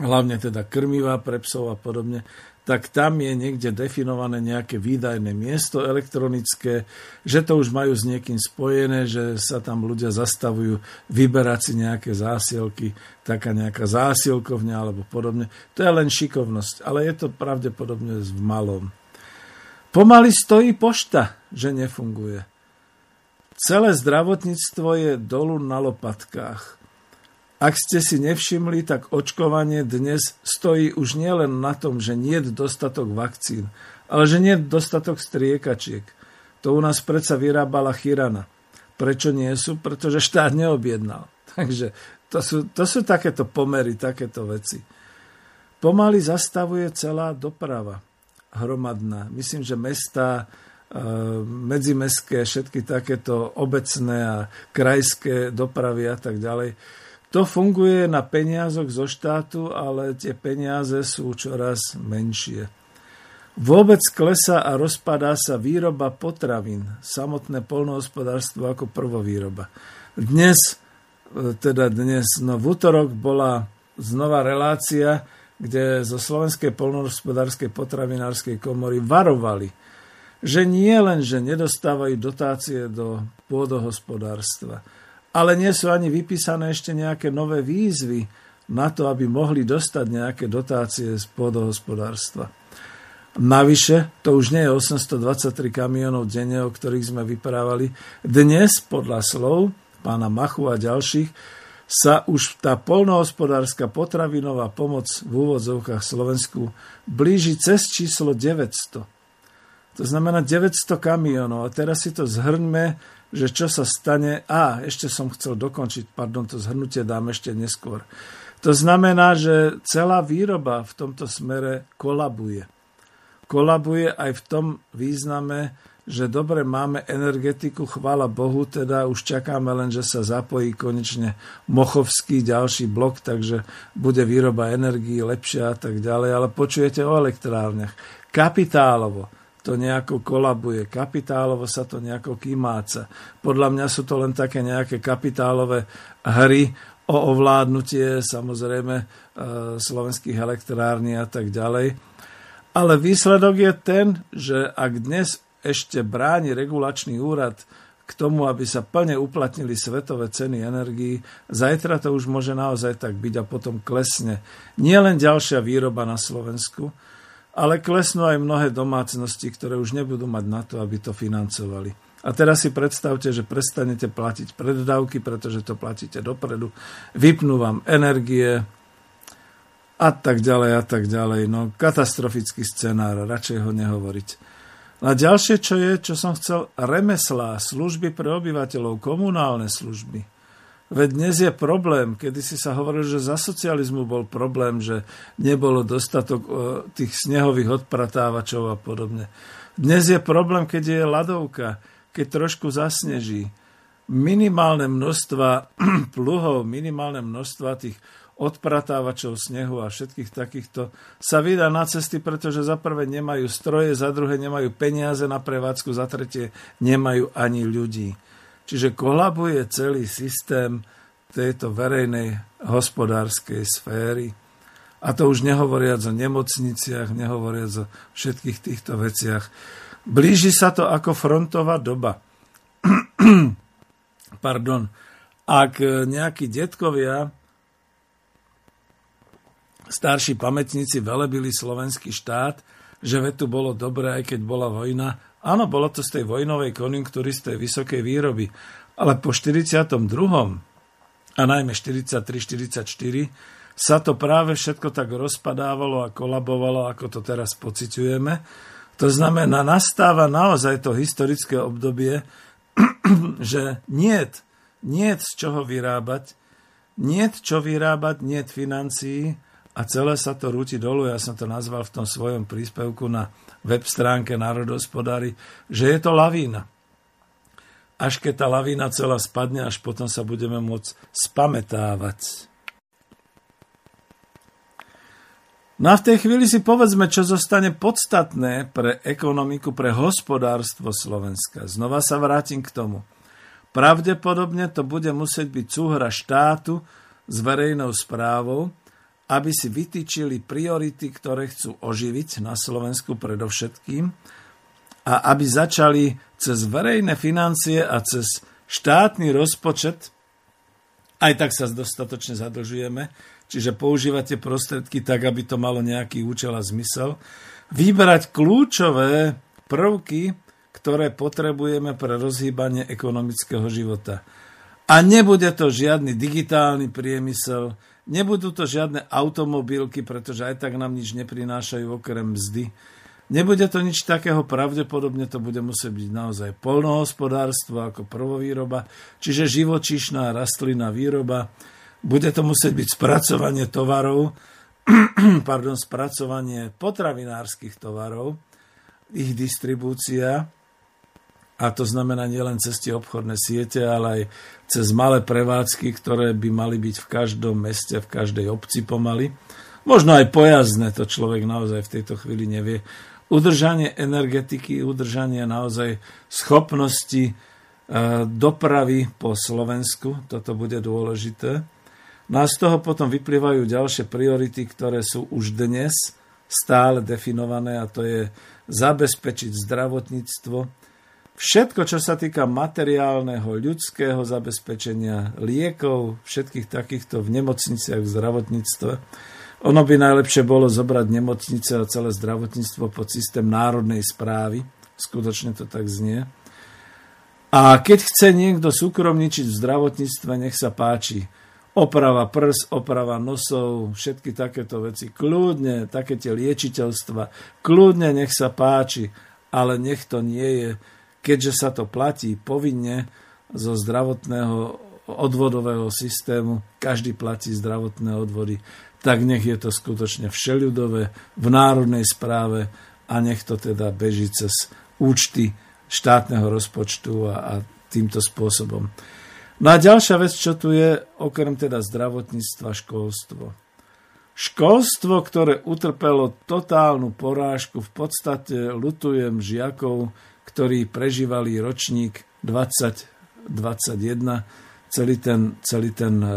hlavne teda krmiva pre psov a podobne, tak tam je niekde definované nejaké výdajné miesto elektronické, že to už majú s niekým spojené, že sa tam ľudia zastavujú vyberať si nejaké zásielky, taká nejaká zásielkovňa alebo podobne. To je len šikovnosť, ale je to pravdepodobne v malom. Pomaly stojí pošta, že nefunguje. Celé zdravotníctvo je dolu na lopatkách. Ak ste si nevšimli, tak očkovanie dnes stojí už nielen na tom, že nie je dostatok vakcín, ale že nie je dostatok striekačiek. To u nás predsa vyrábala Chirana. Prečo nie sú? Pretože štát neobjednal. Takže to sú, to sú takéto pomery, takéto veci. Pomaly zastavuje celá doprava hromadná. Myslím, že mesta, e, medzimestské, všetky takéto obecné a krajské dopravy a tak ďalej. To funguje na peniazok zo štátu, ale tie peniaze sú čoraz menšie. Vôbec klesá a rozpadá sa výroba potravín, samotné polnohospodárstvo ako prvovýroba. Dnes, e, teda dnes, no v útorok bola znova relácia, kde zo Slovenskej polnohospodárskej potravinárskej komory varovali, že nie len, že nedostávajú dotácie do pôdohospodárstva, ale nie sú ani vypísané ešte nejaké nové výzvy na to, aby mohli dostať nejaké dotácie z pôdohospodárstva. Navyše, to už nie je 823 kamionov denne, o ktorých sme vyprávali. Dnes, podľa slov pána Machu a ďalších, sa už tá polnohospodárska potravinová pomoc v úvodzovkách Slovensku blíži cez číslo 900. To znamená 900 kamionov. A teraz si to zhrňme, že čo sa stane... A, ešte som chcel dokončiť, pardon, to zhrnutie dám ešte neskôr. To znamená, že celá výroba v tomto smere kolabuje. Kolabuje aj v tom význame, že dobre máme energetiku, chvála Bohu, teda už čakáme len, že sa zapojí konečne Mochovský ďalší blok, takže bude výroba energii lepšia a tak ďalej, ale počujete o elektrárniach. Kapitálovo to nejako kolabuje, kapitálovo sa to nejako kýmáca. Podľa mňa sú to len také nejaké kapitálové hry o ovládnutie samozrejme e, slovenských elektrární a tak ďalej. Ale výsledok je ten, že ak dnes ešte bráni regulačný úrad k tomu, aby sa plne uplatnili svetové ceny energií, zajtra to už môže naozaj tak byť a potom klesne nie len ďalšia výroba na Slovensku, ale klesnú aj mnohé domácnosti, ktoré už nebudú mať na to, aby to financovali. A teraz si predstavte, že prestanete platiť preddávky, pretože to platíte dopredu, vypnú vám energie a tak ďalej a tak ďalej. No katastrofický scenár, radšej ho nehovoriť. A ďalšie, čo je, čo som chcel, remeslá, služby pre obyvateľov, komunálne služby. Veď dnes je problém, kedy si sa hovoril, že za socializmu bol problém, že nebolo dostatok e, tých snehových odpratávačov a podobne. Dnes je problém, keď je ľadovka, keď trošku zasneží. Minimálne množstva pluhov, minimálne množstva tých odpratávačov snehu a všetkých takýchto sa vydá na cesty, pretože za prvé nemajú stroje, za druhé nemajú peniaze na prevádzku, za tretie nemajú ani ľudí. Čiže kolabuje celý systém tejto verejnej hospodárskej sféry. A to už nehovoriac o nemocniciach, nehovoriac o všetkých týchto veciach. Blíži sa to ako frontová doba. Pardon. Ak nejakí detkovia starší pamätníci velebili slovenský štát, že veď tu bolo dobré, aj keď bola vojna. Áno, bolo to z tej vojnovej konjunktúry, z tej vysokej výroby. Ale po 42. a najmä 43-44 sa to práve všetko tak rozpadávalo a kolabovalo, ako to teraz pociťujeme. To znamená, nastáva naozaj to historické obdobie, že niet, niet z čoho vyrábať, niet čo vyrábať, niet financií, a celé sa to rúti dolu. Ja som to nazval v tom svojom príspevku na web stránke Národospodári, že je to lavína. Až keď tá lavína celá spadne, až potom sa budeme môcť spametávať. No a v tej chvíli si povedzme, čo zostane podstatné pre ekonomiku, pre hospodárstvo Slovenska. Znova sa vrátim k tomu. Pravdepodobne to bude musieť byť súhra štátu s verejnou správou, aby si vytýčili priority, ktoré chcú oživiť na Slovensku predovšetkým a aby začali cez verejné financie a cez štátny rozpočet, aj tak sa dostatočne zadlžujeme, čiže používate prostriedky tak, aby to malo nejaký účel a zmysel, vybrať kľúčové prvky, ktoré potrebujeme pre rozhýbanie ekonomického života. A nebude to žiadny digitálny priemysel, Nebudú to žiadne automobilky, pretože aj tak nám nič neprinášajú okrem mzdy. Nebude to nič takého, pravdepodobne to bude musieť byť naozaj polnohospodárstvo ako prvovýroba, čiže živočíšná rastlina výroba. Bude to musieť byť spracovanie tovarov, pardon, spracovanie potravinárskych tovarov, ich distribúcia, a to znamená nielen cez tie obchodné siete, ale aj cez malé prevádzky, ktoré by mali byť v každom meste, v každej obci pomaly. Možno aj pojazdné, to človek naozaj v tejto chvíli nevie. Udržanie energetiky, udržanie naozaj schopnosti e, dopravy po Slovensku, toto bude dôležité. No a z toho potom vyplývajú ďalšie priority, ktoré sú už dnes stále definované a to je zabezpečiť zdravotníctvo, Všetko, čo sa týka materiálneho, ľudského zabezpečenia, liekov, všetkých takýchto v nemocniciach, v zdravotníctve, ono by najlepšie bolo zobrať nemocnice a celé zdravotníctvo pod systém národnej správy. Skutočne to tak znie. A keď chce niekto súkromničiť v zdravotníctve, nech sa páči. Oprava prs, oprava nosov, všetky takéto veci. Kľudne, také tie liečiteľstva. Kľudne nech sa páči ale nech to nie je, keďže sa to platí povinne zo zdravotného odvodového systému, každý platí zdravotné odvody, tak nech je to skutočne všeľudové v národnej správe a nech to teda beží cez účty štátneho rozpočtu a, a týmto spôsobom. No a ďalšia vec, čo tu je, okrem teda zdravotníctva, školstvo. Školstvo, ktoré utrpelo totálnu porážku, v podstate lutujem žiakov, ktorí prežívali ročník 2021, celý ten, celý ten e, e,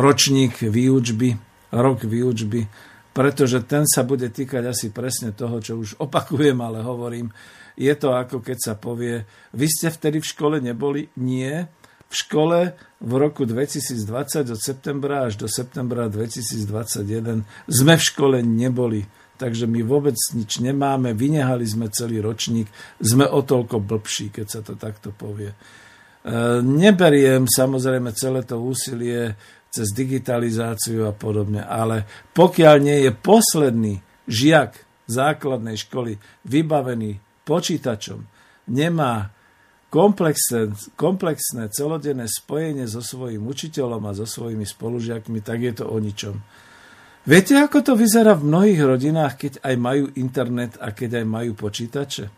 ročník výučby, rok výučby, pretože ten sa bude týkať asi presne toho, čo už opakujem, ale hovorím, je to ako keď sa povie, vy ste vtedy v škole neboli? Nie. V škole v roku 2020 od septembra až do septembra 2021 sme v škole neboli. Takže my vôbec nič nemáme, vynehali sme celý ročník, sme o toľko blbší, keď sa to takto povie. E, neberiem samozrejme celé to úsilie cez digitalizáciu a podobne, ale pokiaľ nie je posledný žiak základnej školy vybavený počítačom nemá komplexné, komplexné celodenné spojenie so svojím učiteľom a so svojimi spolužiakmi, tak je to o ničom. Viete, ako to vyzerá v mnohých rodinách, keď aj majú internet a keď aj majú počítače?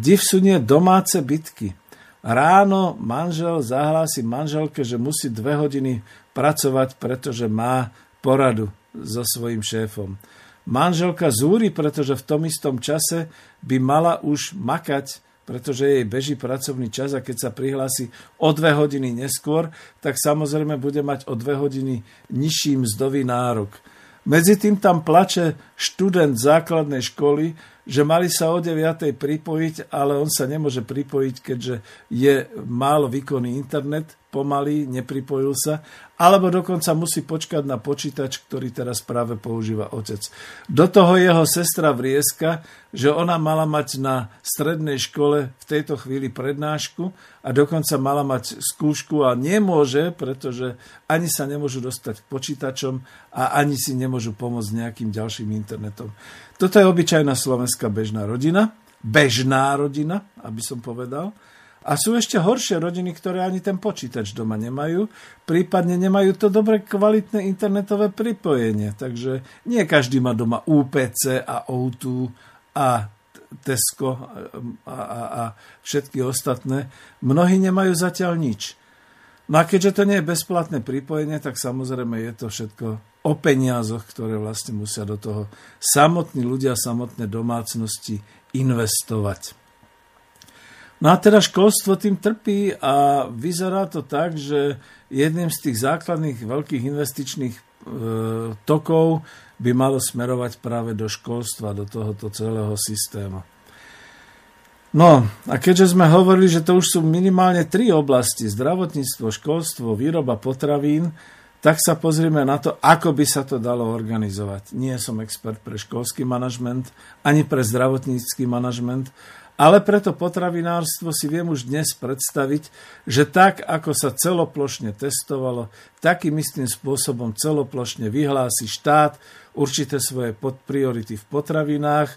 Div sú nie domáce bitky. Ráno manžel zahlási manželke, že musí dve hodiny pracovať, pretože má poradu so svojím šéfom. Manželka zúri, pretože v tom istom čase by mala už makať, pretože jej beží pracovný čas a keď sa prihlási o dve hodiny neskôr, tak samozrejme bude mať o dve hodiny nižší mzdový nárok. Medzi tým tam plače študent základnej školy, že mali sa o 9. pripojiť, ale on sa nemôže pripojiť, keďže je málo výkonný internet, pomalý, nepripojil sa, alebo dokonca musí počkať na počítač, ktorý teraz práve používa otec. Do toho jeho sestra vrieska, že ona mala mať na strednej škole v tejto chvíli prednášku a dokonca mala mať skúšku a nemôže, pretože ani sa nemôžu dostať k počítačom a ani si nemôžu pomôcť nejakým ďalším internetom. Toto je obyčajná slovenská bežná rodina, bežná rodina, aby som povedal. A sú ešte horšie rodiny, ktoré ani ten počítač doma nemajú, prípadne nemajú to dobre kvalitné internetové pripojenie. Takže nie každý má doma UPC a O2 a Tesco a, a, a všetky ostatné. Mnohí nemajú zatiaľ nič. No a keďže to nie je bezplatné pripojenie, tak samozrejme je to všetko o peniazoch, ktoré vlastne musia do toho samotní ľudia, samotné domácnosti investovať. No a teda školstvo tým trpí a vyzerá to tak, že jedným z tých základných veľkých investičných e, tokov by malo smerovať práve do školstva, do tohoto celého systému. No a keďže sme hovorili, že to už sú minimálne tri oblasti, zdravotníctvo, školstvo, výroba potravín, tak sa pozrieme na to, ako by sa to dalo organizovať. Nie som expert pre školský manažment, ani pre zdravotnícky manažment, ale preto potravinárstvo si viem už dnes predstaviť, že tak, ako sa celoplošne testovalo, takým istým spôsobom celoplošne vyhlási štát určité svoje priority v potravinách,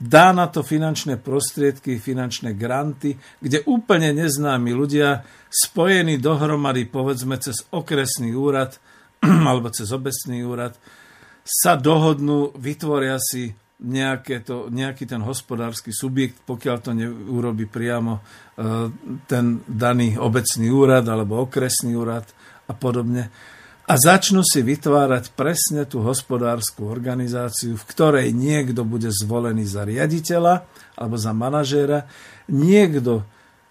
dá na to finančné prostriedky, finančné granty, kde úplne neznámi ľudia, spojení dohromady, povedzme cez okresný úrad alebo cez obecný úrad, sa dohodnú, vytvoria si nejaké to, nejaký ten hospodársky subjekt, pokiaľ to neurobi priamo e, ten daný obecný úrad alebo okresný úrad a podobne. A začnú si vytvárať presne tú hospodárskú organizáciu, v ktorej niekto bude zvolený za riaditeľa alebo za manažéra, niekto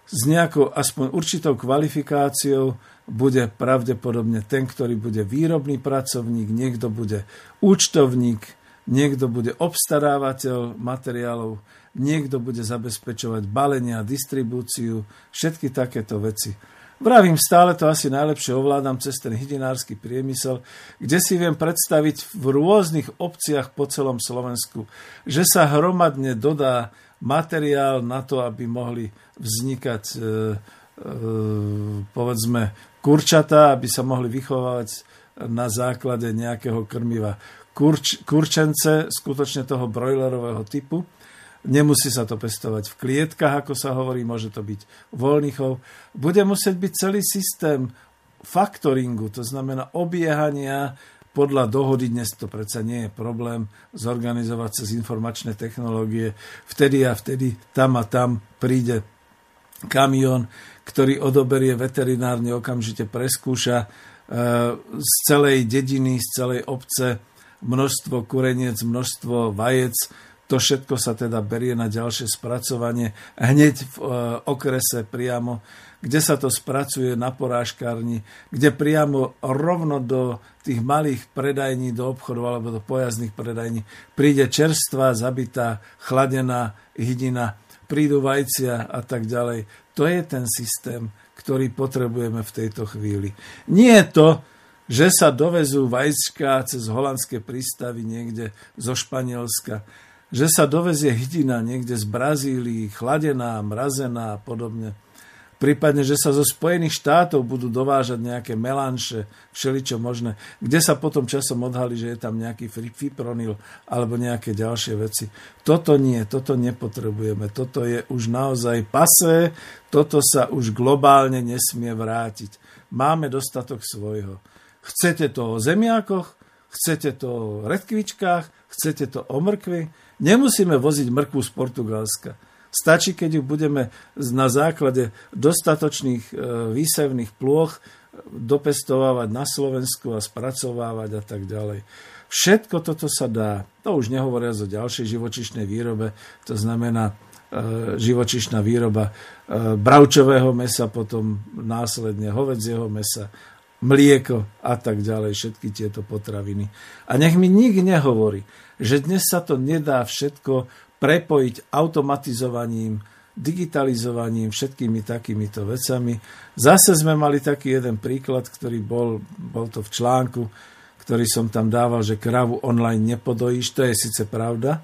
s nejakou aspoň určitou kvalifikáciou bude pravdepodobne ten, ktorý bude výrobný pracovník, niekto bude účtovník, niekto bude obstarávateľ materiálov, niekto bude zabezpečovať balenie a distribúciu, všetky takéto veci. Vravím, stále to asi najlepšie ovládam cez ten hydinársky priemysel, kde si viem predstaviť v rôznych obciach po celom Slovensku, že sa hromadne dodá materiál na to, aby mohli vznikať e, e, povedzme kurčatá, aby sa mohli vychovávať na základe nejakého krmiva kurč, kurčence, skutočne toho brojlerového typu Nemusí sa to pestovať v klietkách, ako sa hovorí, môže to byť voľný chov. Bude musieť byť celý systém faktoringu, to znamená obiehania podľa dohody, dnes to predsa nie je problém zorganizovať cez informačné technológie. Vtedy a vtedy tam a tam príde kamión, ktorý odoberie veterinárne, okamžite preskúša e, z celej dediny, z celej obce množstvo kureniec, množstvo vajec, to všetko sa teda berie na ďalšie spracovanie hneď v e, okrese priamo, kde sa to spracuje na porážkárni, kde priamo rovno do tých malých predajní, do obchodov alebo do pojazdných predajní príde čerstvá, zabitá, chladená hydina, prídu vajcia a tak ďalej. To je ten systém, ktorý potrebujeme v tejto chvíli. Nie je to, že sa dovezú vajčka cez holandské prístavy niekde zo Španielska, že sa dovezie hydina niekde z Brazílii, chladená, mrazená a podobne. Prípadne, že sa zo Spojených štátov budú dovážať nejaké melanše, všeličo možné, kde sa potom časom odhalí, že je tam nejaký fipronil alebo nejaké ďalšie veci. Toto nie, toto nepotrebujeme, toto je už naozaj pasé, toto sa už globálne nesmie vrátiť. Máme dostatok svojho. Chcete to o zemiakoch, chcete to o redkvičkách, chcete to o mrkvi, Nemusíme voziť mrkvu z Portugalska. Stačí, keď ju budeme na základe dostatočných e, výsevných plôch dopestovávať na Slovensku a spracovávať a tak ďalej. Všetko toto sa dá. To už nehovoria o ďalšej živočišnej výrobe, to znamená e, živočišná výroba e, bravčového mesa, potom následne hovedzieho mesa, mlieko a tak ďalej, všetky tieto potraviny. A nech mi nik nehovorí, že dnes sa to nedá všetko prepojiť automatizovaním, digitalizovaním, všetkými takýmito vecami. Zase sme mali taký jeden príklad, ktorý bol, bol to v článku, ktorý som tam dával, že kravu online nepodojíš, to je síce pravda,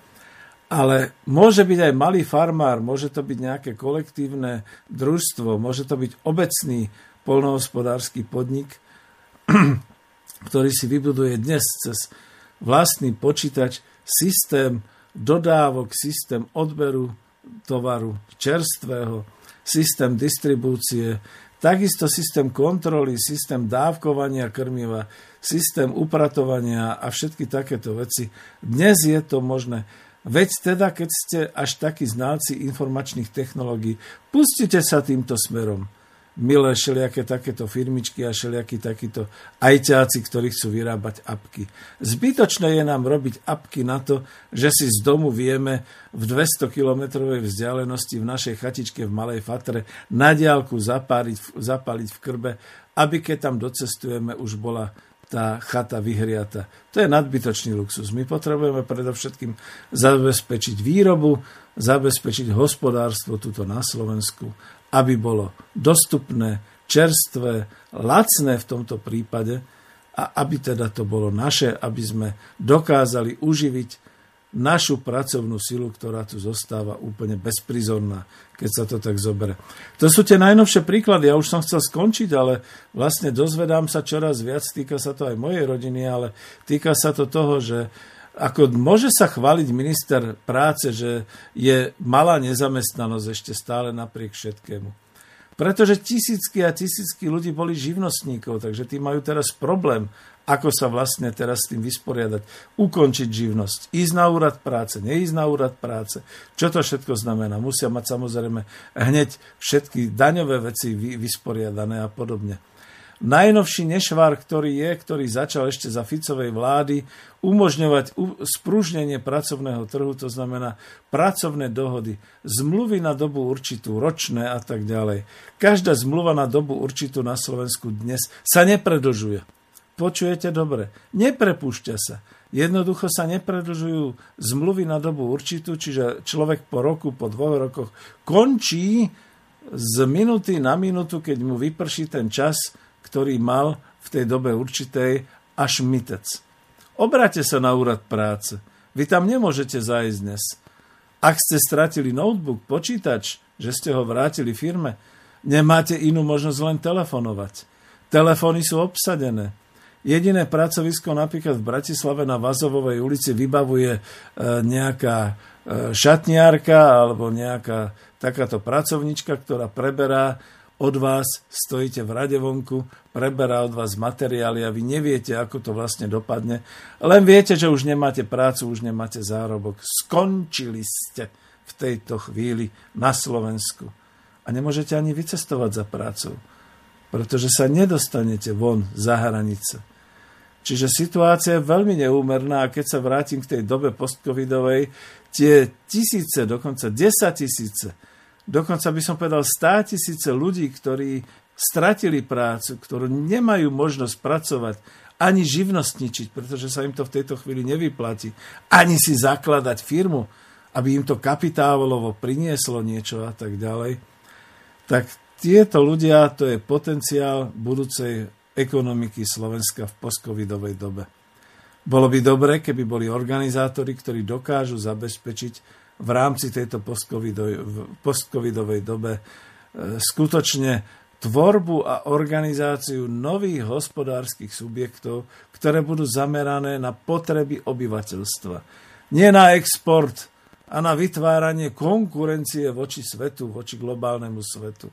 ale môže byť aj malý farmár, môže to byť nejaké kolektívne družstvo, môže to byť obecný polnohospodársky podnik, ktorý si vybuduje dnes cez vlastný počítač, systém dodávok, systém odberu tovaru čerstvého, systém distribúcie, takisto systém kontroly, systém dávkovania krmiva, systém upratovania a všetky takéto veci. Dnes je to možné. Veď teda, keď ste až takí znalci informačných technológií, pustite sa týmto smerom milé všelijaké takéto firmičky a všelijakí takíto ajťáci, ktorí chcú vyrábať apky. Zbytočné je nám robiť apky na to, že si z domu vieme v 200 kilometrovej vzdialenosti v našej chatičke v Malej Fatre na diálku zapáliť, zapáliť v krbe, aby keď tam docestujeme, už bola tá chata vyhriata. To je nadbytočný luxus. My potrebujeme predovšetkým zabezpečiť výrobu, zabezpečiť hospodárstvo tuto na Slovensku aby bolo dostupné, čerstvé, lacné v tomto prípade a aby teda to bolo naše, aby sme dokázali uživiť našu pracovnú silu, ktorá tu zostáva úplne bezprizorná, keď sa to tak zobere. To sú tie najnovšie príklady. Ja už som chcel skončiť, ale vlastne dozvedám sa čoraz viac. Týka sa to aj mojej rodiny, ale týka sa to toho, že ako môže sa chváliť minister práce, že je malá nezamestnanosť ešte stále napriek všetkému. Pretože tisícky a tisícky ľudí boli živnostníkov, takže tí majú teraz problém, ako sa vlastne teraz s tým vysporiadať. Ukončiť živnosť, ísť na úrad práce, neísť na úrad práce. Čo to všetko znamená? Musia mať samozrejme hneď všetky daňové veci vysporiadané a podobne. Najnovší nešvar, ktorý je, ktorý začal ešte za Ficovej vlády, umožňovať sprúžnenie pracovného trhu, to znamená pracovné dohody, zmluvy na dobu určitú, ročné a tak ďalej. Každá zmluva na dobu určitú na Slovensku dnes sa nepredlžuje. Počujete dobre? Neprepúšťa sa. Jednoducho sa nepredlžujú zmluvy na dobu určitú, čiže človek po roku, po dvoch rokoch končí z minúty na minútu, keď mu vyprší ten čas, ktorý mal v tej dobe určitej až mytec. Obráte sa na úrad práce. Vy tam nemôžete zájsť dnes. Ak ste stratili notebook, počítač, že ste ho vrátili firme, nemáte inú možnosť len telefonovať. Telefóny sú obsadené. Jediné pracovisko napríklad v Bratislave na Vazovovej ulici vybavuje e, nejaká e, šatniárka alebo nejaká takáto pracovnička, ktorá preberá od vás, stojíte v rade vonku, preberá od vás materiály a vy neviete, ako to vlastne dopadne. Len viete, že už nemáte prácu, už nemáte zárobok. Skončili ste v tejto chvíli na Slovensku. A nemôžete ani vycestovať za prácou, pretože sa nedostanete von za hranice. Čiže situácia je veľmi neúmerná a keď sa vrátim k tej dobe postcovidovej, tie tisíce, dokonca 10 tisíce dokonca by som povedal 100 tisíce ľudí, ktorí stratili prácu, ktorú nemajú možnosť pracovať, ani živnostničiť, pretože sa im to v tejto chvíli nevyplatí, ani si zakladať firmu, aby im to kapitálovo prinieslo niečo a tak ďalej, tak tieto ľudia, to je potenciál budúcej ekonomiky Slovenska v postcovidovej dobe. Bolo by dobre, keby boli organizátori, ktorí dokážu zabezpečiť v rámci tejto postcovidovej dobe e, skutočne tvorbu a organizáciu nových hospodárskych subjektov, ktoré budú zamerané na potreby obyvateľstva. Nie na export a na vytváranie konkurencie voči svetu, voči globálnemu svetu.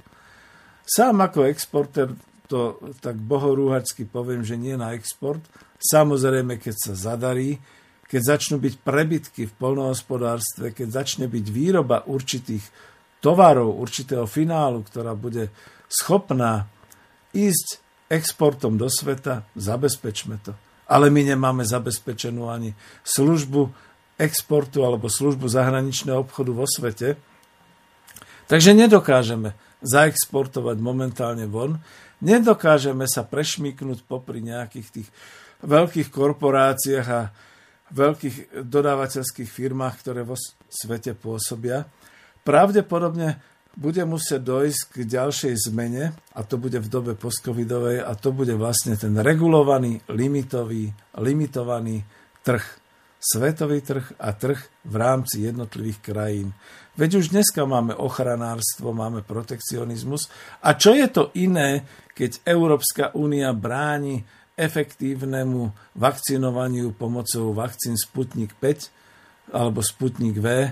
Sám ako exporter to tak bohorúhačsky poviem, že nie na export. Samozrejme, keď sa zadarí, keď začnú byť prebytky v polnohospodárstve, keď začne byť výroba určitých tovarov, určitého finálu, ktorá bude schopná ísť exportom do sveta, zabezpečme to. Ale my nemáme zabezpečenú ani službu exportu alebo službu zahraničného obchodu vo svete. Takže nedokážeme zaexportovať momentálne von, nedokážeme sa prešmíknuť popri nejakých tých veľkých korporáciách a veľkých dodávateľských firmách, ktoré vo svete pôsobia. Pravdepodobne bude musieť dojsť k ďalšej zmene a to bude v dobe postcovidovej a to bude vlastne ten regulovaný, limitový, limitovaný trh. Svetový trh a trh v rámci jednotlivých krajín. Veď už dneska máme ochranárstvo, máme protekcionizmus. A čo je to iné, keď Európska únia bráni efektívnemu vakcinovaniu pomocou vakcín Sputnik 5 alebo Sputnik V.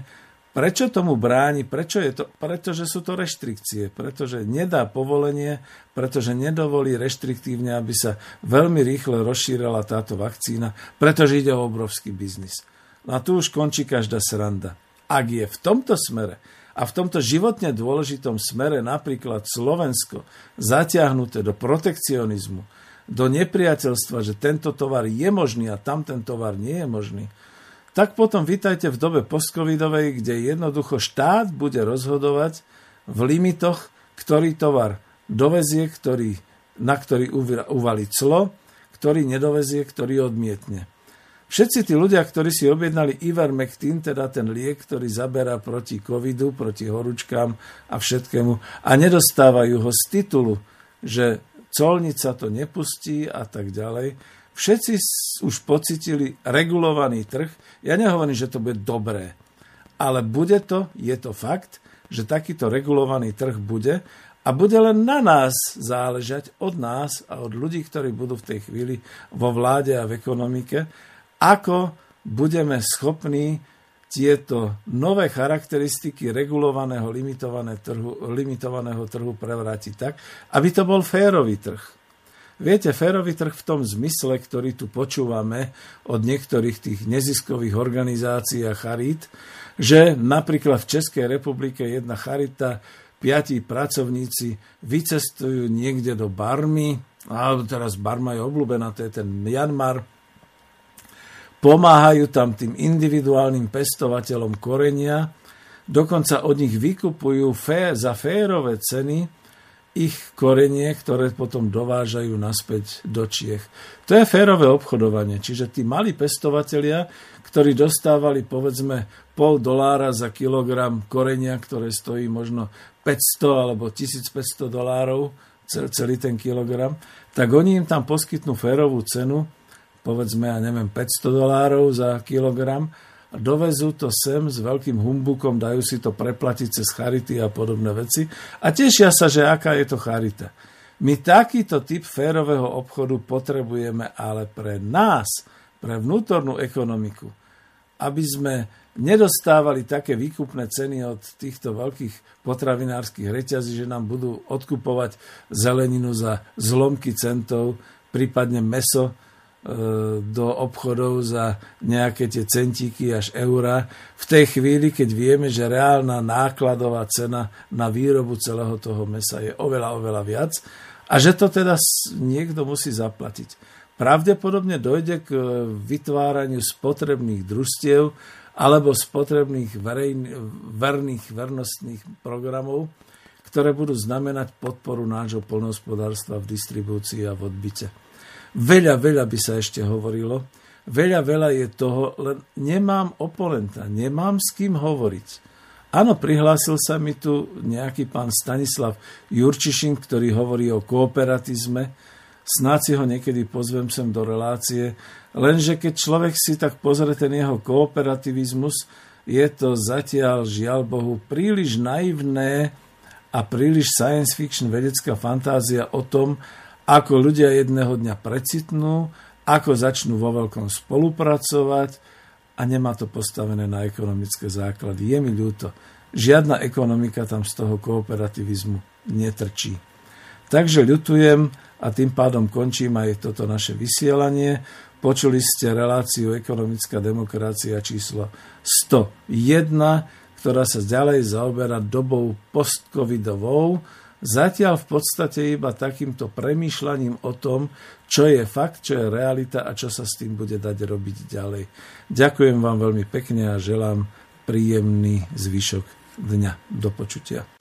Prečo tomu bráni? Prečo je to? Pretože sú to reštrikcie. Pretože nedá povolenie, pretože nedovolí reštriktívne, aby sa veľmi rýchle rozšírila táto vakcína, pretože ide o obrovský biznis. No a tu už končí každá sranda. Ak je v tomto smere a v tomto životne dôležitom smere napríklad Slovensko zatiahnuté do protekcionizmu, do nepriateľstva, že tento tovar je možný a tam ten tovar nie je možný, tak potom vítajte v dobe postcovidovej, kde jednoducho štát bude rozhodovať v limitoch, ktorý tovar dovezie, ktorý, na ktorý uvalí clo, ktorý nedovezie, ktorý odmietne. Všetci tí ľudia, ktorí si objednali Ivermectin, teda ten liek, ktorý zaberá proti covidu, proti horúčkám a všetkému, a nedostávajú ho z titulu, že colnica to nepustí a tak ďalej. Všetci už pocitili regulovaný trh. Ja nehovorím, že to bude dobré, ale bude to, je to fakt, že takýto regulovaný trh bude a bude len na nás záležať, od nás a od ľudí, ktorí budú v tej chvíli vo vláde a v ekonomike, ako budeme schopní tieto nové charakteristiky regulovaného limitovaného trhu, limitovaného trhu prevrátiť tak, aby to bol férový trh. Viete, férový trh v tom zmysle, ktorý tu počúvame od niektorých tých neziskových organizácií a charít, že napríklad v Českej republike jedna charita, piatí pracovníci vycestujú niekde do Barmy, alebo teraz Barma je obľúbená, to je ten Myanmar, pomáhajú tam tým individuálnym pestovateľom korenia, dokonca od nich vykupujú fé, za férové ceny ich korenie, ktoré potom dovážajú naspäť do Čiech. To je férové obchodovanie, čiže tí malí pestovatelia, ktorí dostávali povedzme pol dolára za kilogram korenia, ktoré stojí možno 500 alebo 1500 dolárov, celý ten kilogram, tak oni im tam poskytnú férovú cenu povedzme, ja neviem, 500 dolárov za kilogram, a dovezú to sem s veľkým humbukom, dajú si to preplatiť cez charity a podobné veci. A tešia sa, že aká je to charita. My takýto typ férového obchodu potrebujeme ale pre nás, pre vnútornú ekonomiku, aby sme nedostávali také výkupné ceny od týchto veľkých potravinárskych reťazí, že nám budú odkupovať zeleninu za zlomky centov, prípadne meso do obchodov za nejaké tie centíky až eura. V tej chvíli, keď vieme, že reálna nákladová cena na výrobu celého toho mesa je oveľa, oveľa viac a že to teda niekto musí zaplatiť. Pravdepodobne dojde k vytváraniu spotrebných družstiev alebo spotrebných verejn, verných vernostných programov, ktoré budú znamenať podporu nášho polnohospodárstva v distribúcii a v odbite. Veľa, veľa by sa ešte hovorilo. Veľa, veľa je toho, len nemám oponenta, nemám s kým hovoriť. Áno, prihlásil sa mi tu nejaký pán Stanislav Jurčišin, ktorý hovorí o kooperatizme. Snáď si ho niekedy pozvem sem do relácie. Lenže keď človek si tak pozrie ten jeho kooperativizmus, je to zatiaľ, žiaľ Bohu, príliš naivné a príliš science fiction vedecká fantázia o tom, ako ľudia jedného dňa precitnú, ako začnú vo veľkom spolupracovať a nemá to postavené na ekonomické základy. Je mi ľúto. Žiadna ekonomika tam z toho kooperativizmu netrčí. Takže ľutujem a tým pádom končím aj toto naše vysielanie. Počuli ste reláciu Ekonomická demokracia číslo 101, ktorá sa ďalej zaoberá dobou postcovidovou, Zatiaľ v podstate iba takýmto premýšľaním o tom, čo je fakt, čo je realita a čo sa s tým bude dať robiť ďalej. Ďakujem vám veľmi pekne a želám príjemný zvyšok dňa. Do počutia.